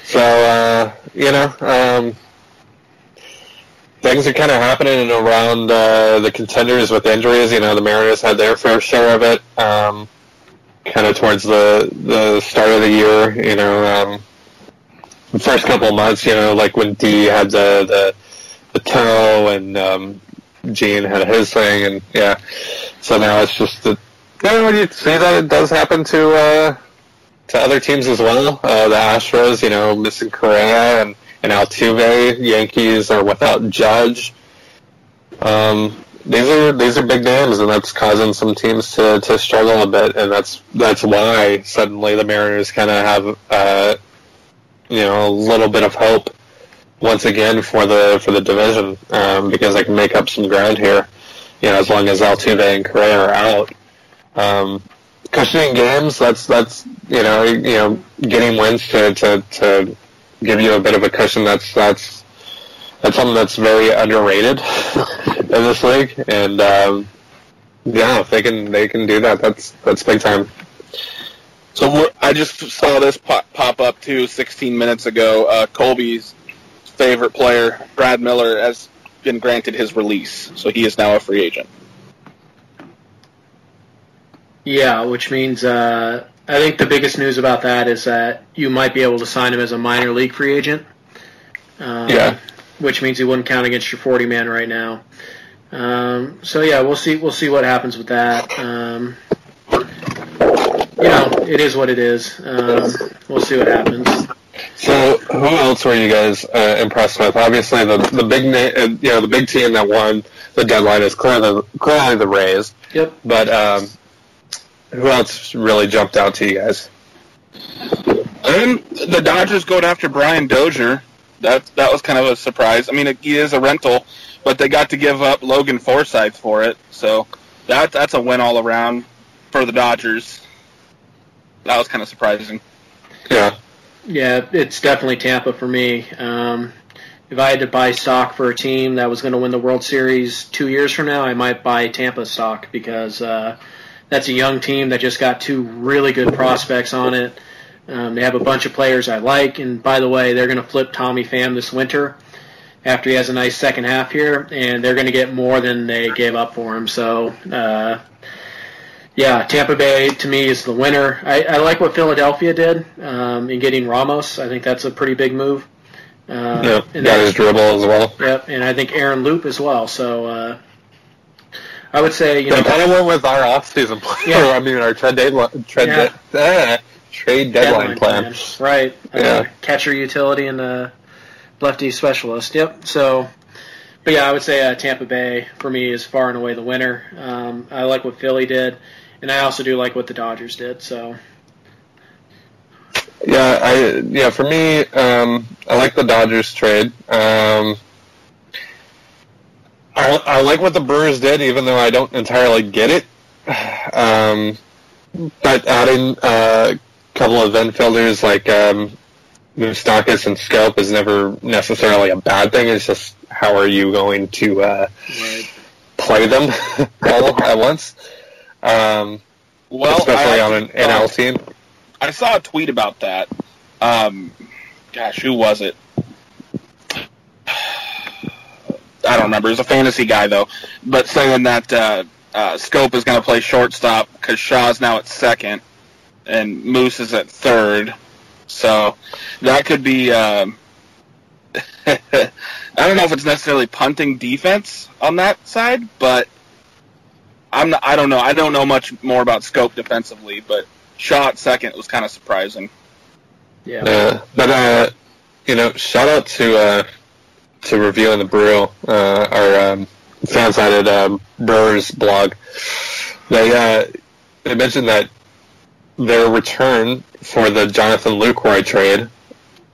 so uh, you know, um, things are kind of happening around uh, the contenders with injuries. You know, the Mariners had their fair share of it, um, kind of towards the the start of the year. You know, um, the first couple of months, you know, like when D had the the, the toe and um, Jean had his thing, and yeah. So now it's just that. You know, you see that it does happen to uh, to other teams as well. Uh, the Astros, you know, missing Correa and and Altuve. Yankees are without Judge. Um, these are these are big names, and that's causing some teams to, to struggle a bit, and that's that's why suddenly the Mariners kind of have uh, you know a little bit of hope once again for the for the division um, because they can make up some ground here. You know, as long as Altuve and Correa are out. Um, cushioning games, that's that's you know you know getting wins to, to, to give you a bit of a cushion. That's that's that's something that's very underrated in this league, and um, yeah, if they can they can do that, that's that's big time. So I just saw this pop, pop up too 16 minutes ago. Uh, Colby's favorite player, Brad Miller, has been granted his release, so he is now a free agent. Yeah, which means uh, I think the biggest news about that is that you might be able to sign him as a minor league free agent. Um, Yeah. Which means he wouldn't count against your 40 man right now. Um, so yeah, we'll see. We'll see what happens with that. Um, you know, it is what it is. Um, we'll see what happens. So, who else were you guys uh, impressed with? Obviously, the the big na- uh, you know the big team that won the deadline is clearly clearly the Rays. Yep. But um, who else really jumped out to you guys? And the Dodgers going after Brian Dozier. That that was kind of a surprise. I mean, he is a rental, but they got to give up Logan Forsythe for it, so that that's a win all around for the Dodgers. That was kind of surprising. Yeah, Yeah, it's definitely Tampa for me. Um, if I had to buy stock for a team that was going to win the World Series two years from now, I might buy Tampa stock because uh, that's a young team that just got two really good prospects on it. Um, they have a bunch of players I like, and by the way, they're going to flip Tommy Pham this winter after he has a nice second half here, and they're going to get more than they gave up for him. So, uh, yeah, Tampa Bay to me is the winner. I, I like what Philadelphia did um, in getting Ramos. I think that's a pretty big move. Uh, yeah, and got Asdrubal as well. Yep, and I think Aaron Loup as well. So uh, I would say you know kind of went with our off-season plan. Yeah. I mean, our trade deadline, trade, Yeah. de- uh, trade deadline, plan. right? Uh, Yeah. catcher utility and uh, lefty specialist. Yep. So, but yeah, I would say uh, Tampa Bay for me is far and away the winner. Um, I like what Philly did, and I also do like what the Dodgers did. So Yeah, I yeah for me, um, I like the Dodgers trade. Um, I, I like what the Brewers did, even though I don't entirely get it. Um, but adding uh, a couple of infielders like um, Moustakas and Schoop is never necessarily a bad thing. It's just how are you going to uh, right. play them all at once, um, Well, especially I, on an NL team. I saw a tweet about that. Um, gosh, who was it? I don't remember. Was a fantasy guy though, but saying that uh, uh, Schoop is going to play shortstop because Shaw's now at second and Moose is at third. So that could be. Um, I don't know if it's necessarily punting defense on that side, but I'm not, I don't know. I don't know much more about Schoop defensively, but shot second was kind of surprising. Yeah. Yeah, but uh, you know, shout out to uh, to reviewing the brew, uh, our um, fan-sided um, Brewers blog. They uh, they mentioned that their return for the Jonathan Lucroy trade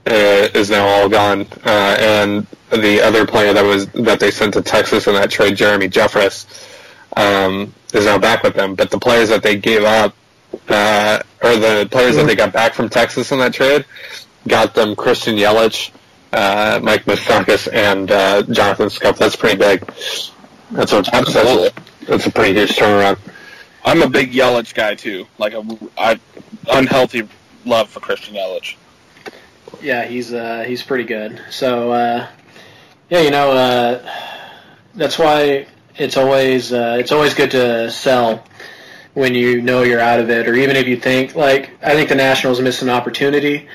uh, is now all gone, uh, and the other player that was that they sent to Texas in that trade, Jeremy Jeffress, um, is now back with them. But the players that they gave up, uh, or the players that they got back from Texas in that trade, got them Christian Yelich, uh, Mike Moustakas, and uh, Jonathan Schoop. That's pretty big. That's a that's, a, that's a pretty huge turnaround. I'm a big Yelich guy too. Like a I, unhealthy love for Christian Yelich. Yeah, he's uh, he's pretty good. So uh, yeah, you know uh, that's why it's always uh, it's always good to sell when you know you're out of it, or even if you think like I think the Nationals missed an opportunity.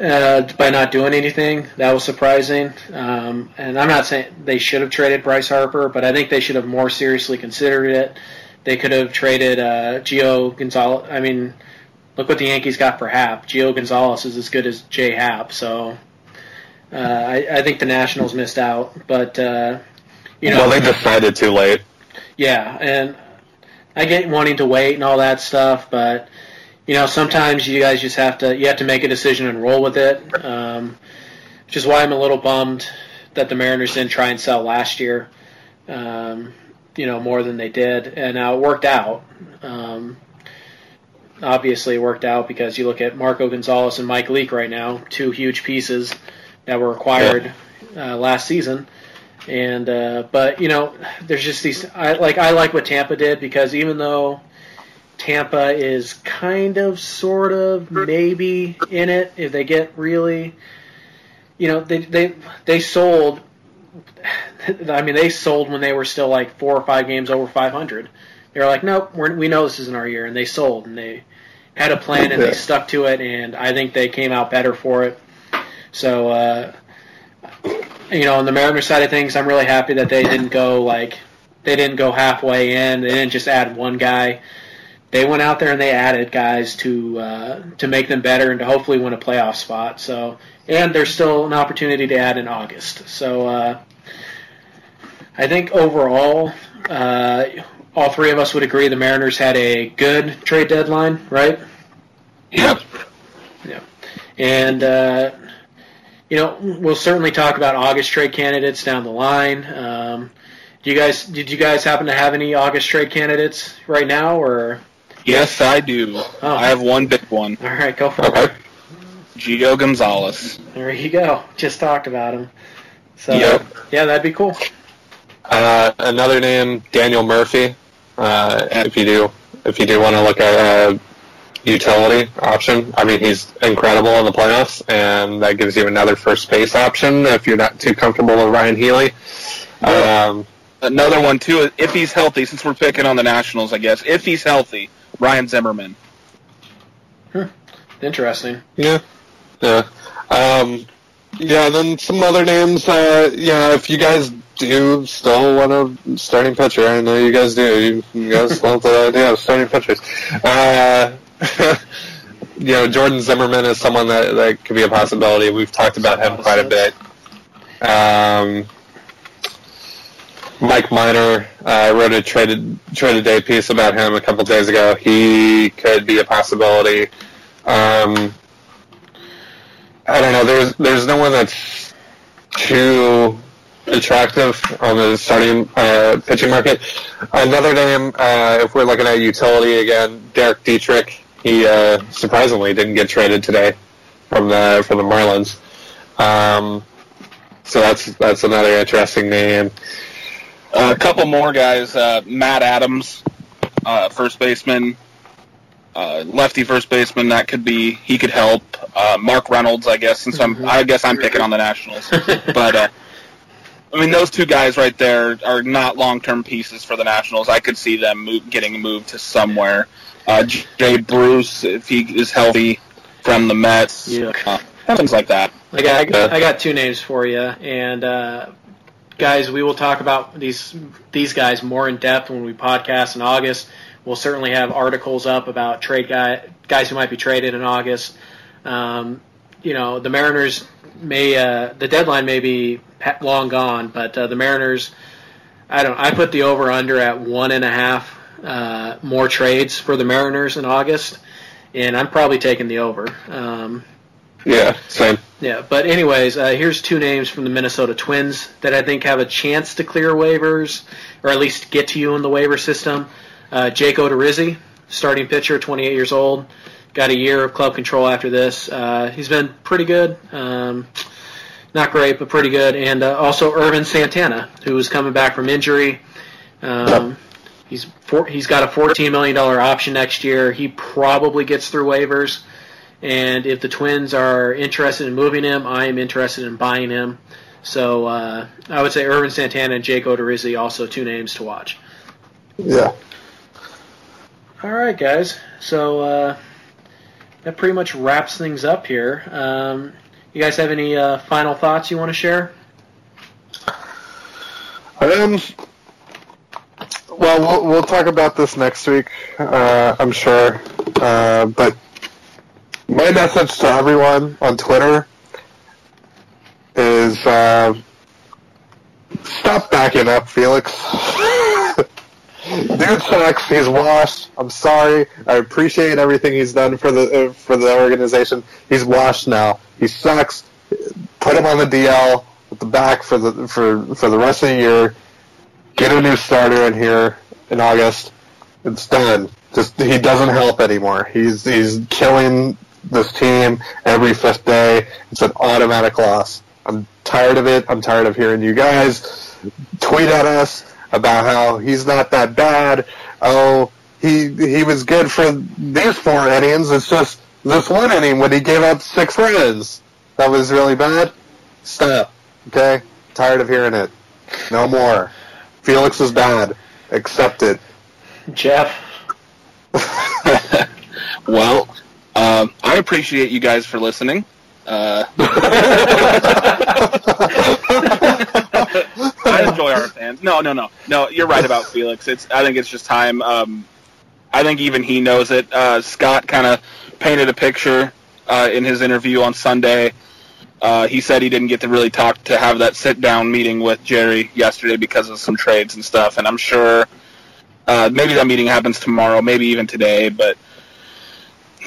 uh, by not doing anything. That was surprising. Um, and I'm not saying they should have traded Bryce Harper, but I think they should have more seriously considered it. They could have traded uh, Gio Gonzalez. I mean, look what the Yankees got for Happ. Gio Gonzalez is as good as Jay Happ, so uh, I, I think the Nationals missed out. But uh, you know, well, they decided too late. yeah, and I get wanting to wait and all that stuff, but you know, sometimes you guys just have to you have to make a decision and roll with it. Um, which is why I'm a little bummed that the Mariners didn't try and sell last year. Um, you know, more than they did, and now it worked out. Um, obviously, it worked out because you look at Marco Gonzalez and Mike Leake right now, two huge pieces that were acquired uh, last season. And uh, but you know, there's just these. I like I like what Tampa did because even though Tampa is kind of, sort of, maybe in it if they get really, you know, they they they sold. I mean, they sold when they were still like four or five games over 500. They were like, nope, we're, we know this isn't our year, and they sold and they had a plan and they stuck to it, and I think they came out better for it. So, uh, you know, on the Mariners side of things, I'm really happy that they didn't go like they didn't go halfway in. They didn't just add one guy. They went out there and they added guys to uh, to make them better and to hopefully win a playoff spot. So, and there's still an opportunity to add in August. So, uh, I think overall, uh, all three of us would agree the Mariners had a good trade deadline, right? Yep. Yeah. And, uh, you know, we'll certainly talk about August trade candidates down the line. Um, do you guys, did you guys happen to have any August trade candidates right now, or? Yes, I do. Oh. I have one big one. All right, go for Okay. it. Gio Gonzalez. There you go. Just talked about him. So, Yep. yeah, that'd be cool. Uh, another name, Daniel Murphy. Uh, if you do, if you do want to look at a utility option, I mean, he's incredible in the playoffs, and that gives you another first base option if you're not too comfortable with Ryan Healy. Um, Another one too. If he's healthy, since we're picking on the Nationals, I guess if he's healthy, Ryan Zimmerman. Interesting. yeah, yeah, um, yeah. Then some other names. Uh, yeah, if you guys do still want a starting pitcher, I know you guys do. You, you guys love the idea of starting pitchers. Uh, you know, Jordan Zimmermann is someone that that could be a possibility. We've talked about him quite a bit. Um, Mike Minor, uh, I wrote a traded trade a day piece about him a couple days ago. He could be a possibility. Um, I don't know. There's there's no one that's too attractive on the starting uh, pitching market. Another name, uh, if we're looking at utility again, Derek Dietrich. He uh, surprisingly didn't get traded today from the from the Marlins. Um, so that's that's another interesting name. Uh, a couple more guys. Uh, Matt Adams, uh, first baseman. Uh, lefty first baseman. That could be. He could help. Uh, Mark Reynolds, I guess. Since I'm, I guess I'm picking on the Nationals. but uh, I mean, those two guys right there are not long-term pieces for the Nationals. I could see them move, getting moved to somewhere. Uh, Jay Bruce, if he is healthy, from the Mets. Yeah. Uh, things like that. I got, I got, I got two names for you, and uh, guys, we will talk about these these guys more in depth when we podcast in August. We'll certainly have articles up about trade guy guys who might be traded in August. Um, you know, the Mariners may uh, the deadline may be long gone, but uh, the Mariners. I don't. I put the over under at one and a half uh, more trades for the Mariners in August, and I'm probably taking the over. Um, Yeah, same. yeah, but anyways, uh, here's two names from the Minnesota Twins that I think have a chance to clear waivers, or at least get to you in the waiver system. Uh, Jake Odorizzi, starting pitcher, 28 years old, got a year of club control after this. Uh, he's been pretty good, um, not great, but pretty good. And uh, also Ervin Santana, who is coming back from injury. Um, he's four, he's got a 14 million dollar option next year. He probably gets through waivers. And if the Twins are interested in moving him, I am interested in buying him. So uh, I would say Ervin Santana and Jake Odorizzi, also two names to watch. Yeah. All right, guys. So uh, that pretty much wraps things up here. Um, you guys have any uh, final thoughts you want to share? Um, well, well, we'll talk about this next week, uh, I'm sure. Uh, but my message to everyone on Twitter is uh, stop backing up, Felix. Dude sucks. He's washed. I'm sorry. I appreciate everything he's done for the uh, for the organization. He's washed now. He sucks. Put him on the DL at the back for the for for the rest of the year. Get a new starter in here in August. It's done. Just he doesn't help anymore. He's he's killing this team every fifth day. It's an automatic loss. I'm tired of it. I'm tired of hearing you guys tweet at us about how he's not that bad. Oh, he he was good for these four innings. It's just this one inning when he gave up six runs. That was really bad. Stop. Okay? Tired of hearing it. No more. Felix is bad. Accept it. Jeff? well, um, I appreciate you guys for listening. Uh, I enjoy our fans. No, no, no, no. You're right about Felix. It's. I think it's just time. Um, I think even he knows it. Uh, Scott kind of painted a picture uh, in his interview on Sunday. Uh, he said he didn't get to really talk to have that sit down meeting with Jerry yesterday because of some trades and stuff. And I'm sure uh, maybe that meeting happens tomorrow, maybe even today. But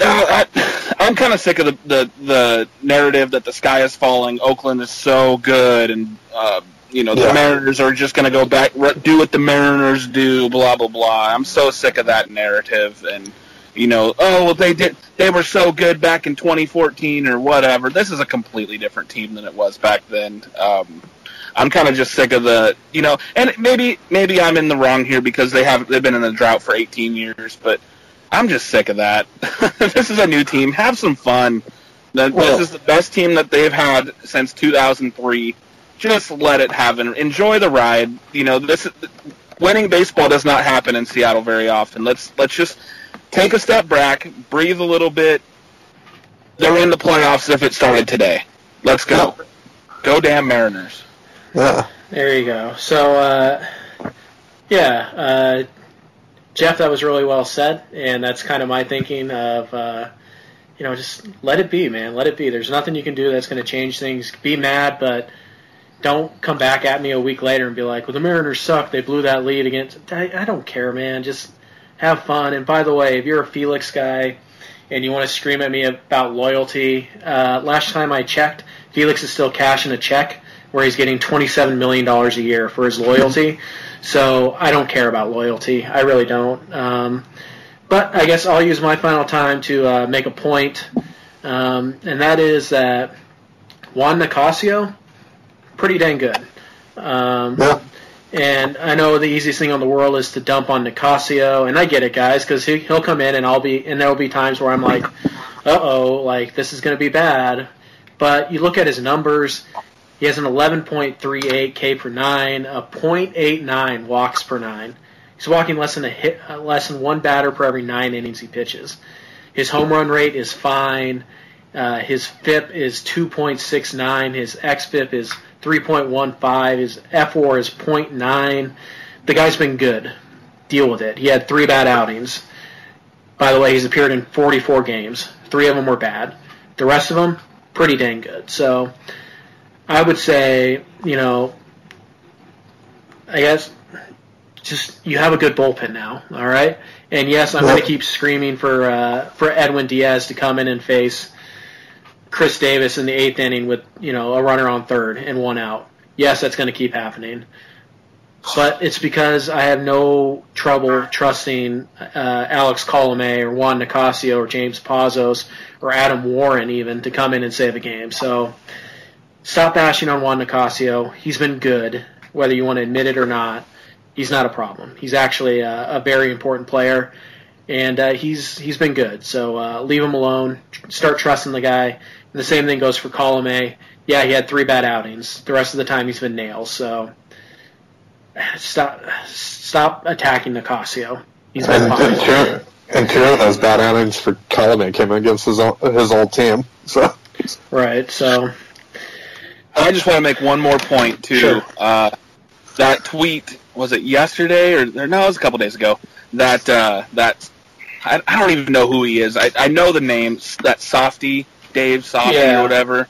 I, I'm kind of sick of the, the the narrative that the sky is falling. Oakland is so good, and uh, you know the Yeah. Mariners are just going to go back, do what the Mariners do, blah blah blah. I'm so sick of that narrative, and you know, oh well, they did, they were so good back in 2014 or whatever. This is a completely different team than it was back then. Um, I'm kind of just sick of the, you know, and maybe maybe I'm in the wrong here because they have they've been in a drought for 18 years, but I'm just sick of that. this is a new team. Have some fun. That Well- this is the best team that they've had since 2003. Just let it happen. Enjoy the ride. You know, this winning baseball does not happen in Seattle very often. Let's let's just take a step back, breathe a little bit. They're in the playoffs if it started today. Let's go. Go damn Mariners. Yeah. There you go. So, uh, yeah, uh, Jeff, that was really well said, and that's kind of my thinking of, uh, you know, just let it be, man. Let it be. There's nothing you can do that's going to change things. Be mad, but don't come back at me a week later and be like, "Well, the Mariners suck. They blew that lead against." I, I don't care, man. Just have fun. And by the way, if you're a Felix guy and you want to scream at me about loyalty, uh, last time I checked, Felix is still cashing a check where he's getting $27 million a year for his loyalty. So I don't care about loyalty. I really don't. Um, but I guess I'll use my final time to uh, make a point, um, and that is that Juan Nicasio, pretty dang good. Um, Yeah. and I know the easiest thing on the world is to dump on Nicasio, and I get it, guys, because he, he'll come in and I'll be, and there'll be times where I'm like, uh oh, like this is going to be bad. But you look at his numbers, he has an 11.38 K per nine, a .89 walks per nine. He's walking less than a hit, uh, less than one batter per every nine innings he pitches. His home run rate is fine. Uh, his FIP is 2.69. His xFIP is 3.15. His FWAR is 0.9. The guy's been good. Deal with it. He had three bad outings. By the way, he's appeared in 44 games. Three of them were bad. The rest of them, pretty dang good. So I would say, you know, I guess just you have a good bullpen now, all right? And yes, I'm going to keep screaming for uh, for Edwin Diaz to come in and face Chris Davis in the eighth inning with you know a runner on third and one out. Yes, that's going to keep happening, but it's because I have no trouble trusting uh, Alex Colomé or Juan Nicasio or James Pazos or Adam Warren even to come in and save a game. So stop bashing on Juan Nicasio. He's been good, whether you want to admit it or not. He's not a problem. He's actually a, a very important player, and uh, he's he's been good. So uh, leave him alone. Start trusting the guy. And the same thing goes for Colomé. Yeah, he had three bad outings. The rest of the time he's been nails. So stop stop attacking Nicasio. He's been And fine. Jer- And two of those bad outings for Colomé came against his old, his old team. So Right. So I just want to make one more point too. Sure. Uh, that tweet was it yesterday or, or no? It was a couple days ago. That uh, that I, I don't even know who he is. I, I know the name. That Softy Dave Softy Yeah. or whatever.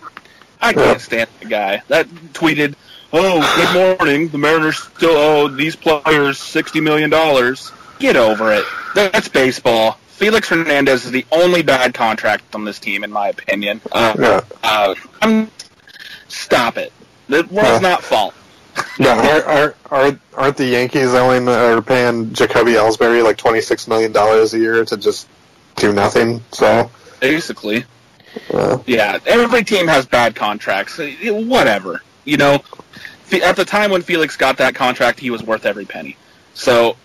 I can't stand the guy that tweeted. Oh, good morning. The Mariners still owe these players sixty million dollars. Get over it. That's baseball. Felix Hernandez is the only bad contract on this team, in my opinion. Uh, yeah, uh, I'm, stop it. The world's Yeah. not fault. yeah. Are, are, are, aren't the Yankees owing or paying Jacoby Ellsbury like twenty six million dollars a year to just do nothing? So Basically, uh, yeah. Every team has bad contracts. Uh, Whatever, you know. At the time when Felix got that contract, he was worth every penny. So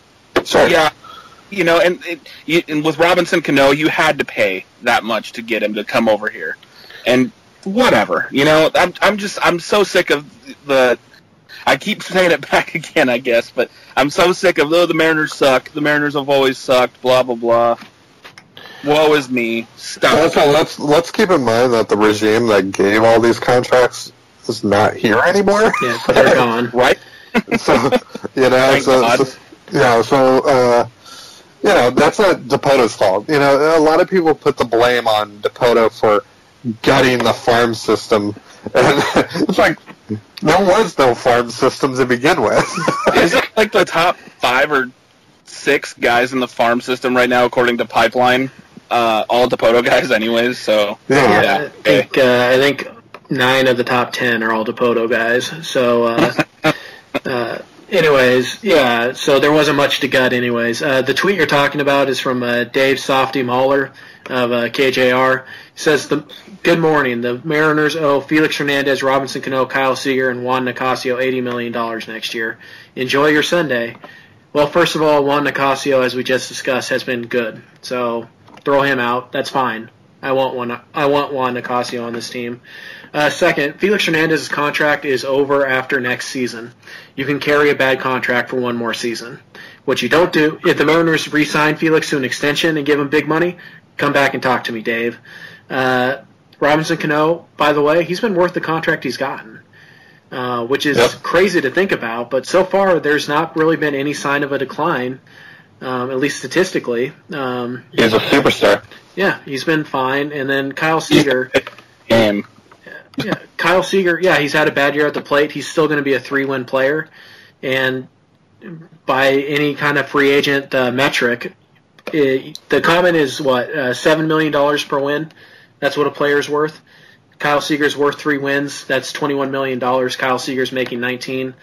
sure. yeah, you know, and, it, and with Robinson Cano, you had to pay that much to get him to come over here, and whatever, you know. I'm I'm just I'm so sick of the. I keep saying it back again, I guess, but I'm so sick of oh the Mariners suck. The Mariners have always sucked. Blah blah blah. Woe is me. Stop. Also, let's let's keep in mind that the regime that gave all these contracts is not here anymore. yeah, they're gone. right? so you know, Thank so, God. so- yeah, so uh, you know that's not Dipoto's fault. You know, a lot of people put the blame on Dipoto for gutting the farm system, and it's like there was no farm system to begin with. Is it like the top five or six guys in the farm system right now, according to Pipeline? Uh, all Dipoto guys, anyways. So yeah, Yeah. I think uh, I think nine of the top ten are all Dipoto guys. So, uh, uh, anyways, yeah. So there wasn't much to gut, anyways. Uh, the tweet you're talking about is from uh, Dave Softy Mahler of uh, KJR. Says, "The good morning. The Mariners owe Felix Hernandez, Robinson Cano, Kyle Seager, and Juan Nicasio eighty million dollars next year. Enjoy your Sunday." Well, first of all, Juan Nicasio, as we just discussed, has been good. So throw him out. That's fine. I want one. I want Juan Nicasio on this team. Uh, second, Felix Hernandez's contract is over after next season. You can carry a bad contract for one more season. What you don't do, if the Mariners re-sign Felix to an extension and give him big money, come back and talk to me, Dave. Uh, Robinson Cano, by the way, he's been worth the contract he's gotten, uh, which is Yep. crazy to think about. But so far, there's not really been any sign of a decline, um, at least statistically. Um, he's a superstar. yeah, he's been fine. And then Kyle Seager. game. yeah, Kyle Seager, yeah, he's had a bad year at the plate. He's still going to be a three-win player, and by any kind of free agent uh, metric, it, the comment is what uh, seven million dollars per win. That's what a player's worth. Kyle Seager's worth three wins. That's twenty-one million dollars. Kyle Seager's making nineteen.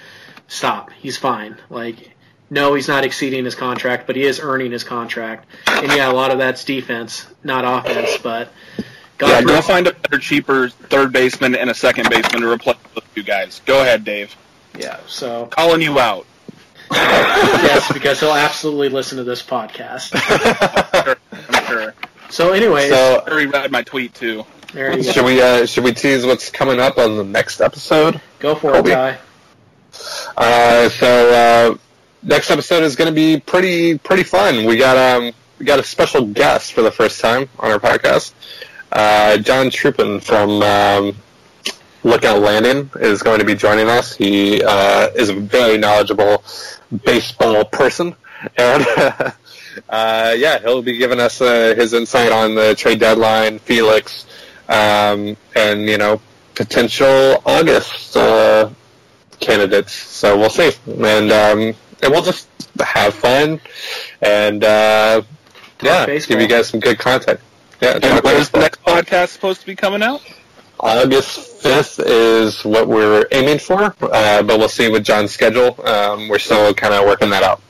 Stop. He's fine. Like, no, he's not exceeding his contract, but he is earning his contract. And yeah, a lot of that's defense, not offense. But God Yeah, go find a better, cheaper third baseman and a second baseman to replace those two guys. Go ahead, Dave. yeah. So Calling you out. yes, because he'll absolutely listen to this podcast. Sure, I'm sure. So, anyway, So, I already read my tweet too. there you should go. we uh, should we tease what's coming up on the next episode? Go for it, Colby? Ty. Uh, so uh, next episode is going to be pretty pretty fun. We got um we got a special guest for the first time on our podcast. Uh, John Trupin from um, Lookout Landing is going to be joining us. He uh, is a very knowledgeable baseball person, and uh, yeah, he'll be giving us uh, his insight on the trade deadline, Felix, um, and you know potential August. Uh, candidates. So we'll see, and um, and we'll just have fun, and uh, yeah, baseball. give you guys some good content. Yeah, And when is the next podcast supposed to be coming out? August fifth is what we're aiming for, uh, but we'll see with John's schedule. Um, we're still kind of working that out.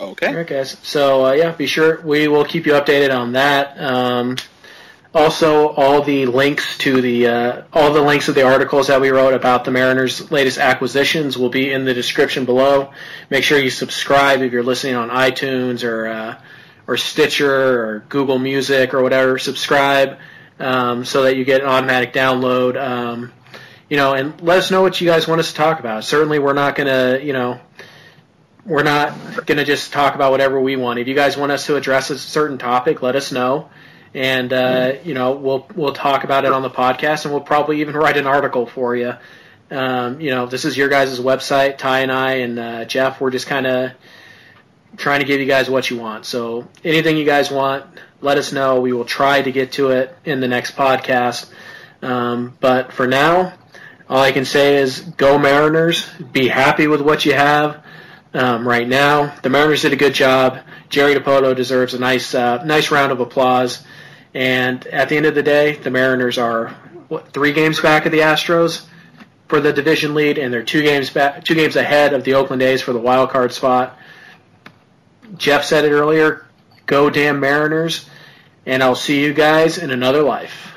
Okay. All right, guys. So, uh, yeah, be sure we will keep you updated on that. Um, also, all the links to the uh, all the links of the articles that we wrote about the Mariners' latest acquisitions will be in the description below. Make sure you subscribe if you're listening on iTunes or uh, or Stitcher or Google Music or whatever. Subscribe um, so that you get an automatic download. Um, you know, and let us know what you guys want us to talk about. Certainly, we're not going to, you know, we're not going to just talk about whatever we want. If you guys want us to address a certain topic, let us know, and uh, you know we'll we'll talk about it on the podcast, and we'll probably even write an article for you. Um, you know, this is your guys' website. Ty and I and uh, Jeff, we're just kind of trying to give you guys what you want. So anything you guys want, let us know. We will try to get to it in the next podcast. Um, but for now, all I can say is go Mariners. Be happy with what you have um, right now. The Mariners did a good job. Jerry Dipoto deserves a nice, uh, nice round of applause. And at the end of the day, the Mariners are what three games back of the Astros for the division lead, and they're two games back, two games ahead of the Oakland A's for the wild card spot. Jeff said it earlier. Go damn Mariners, and I'll see you guys in another life.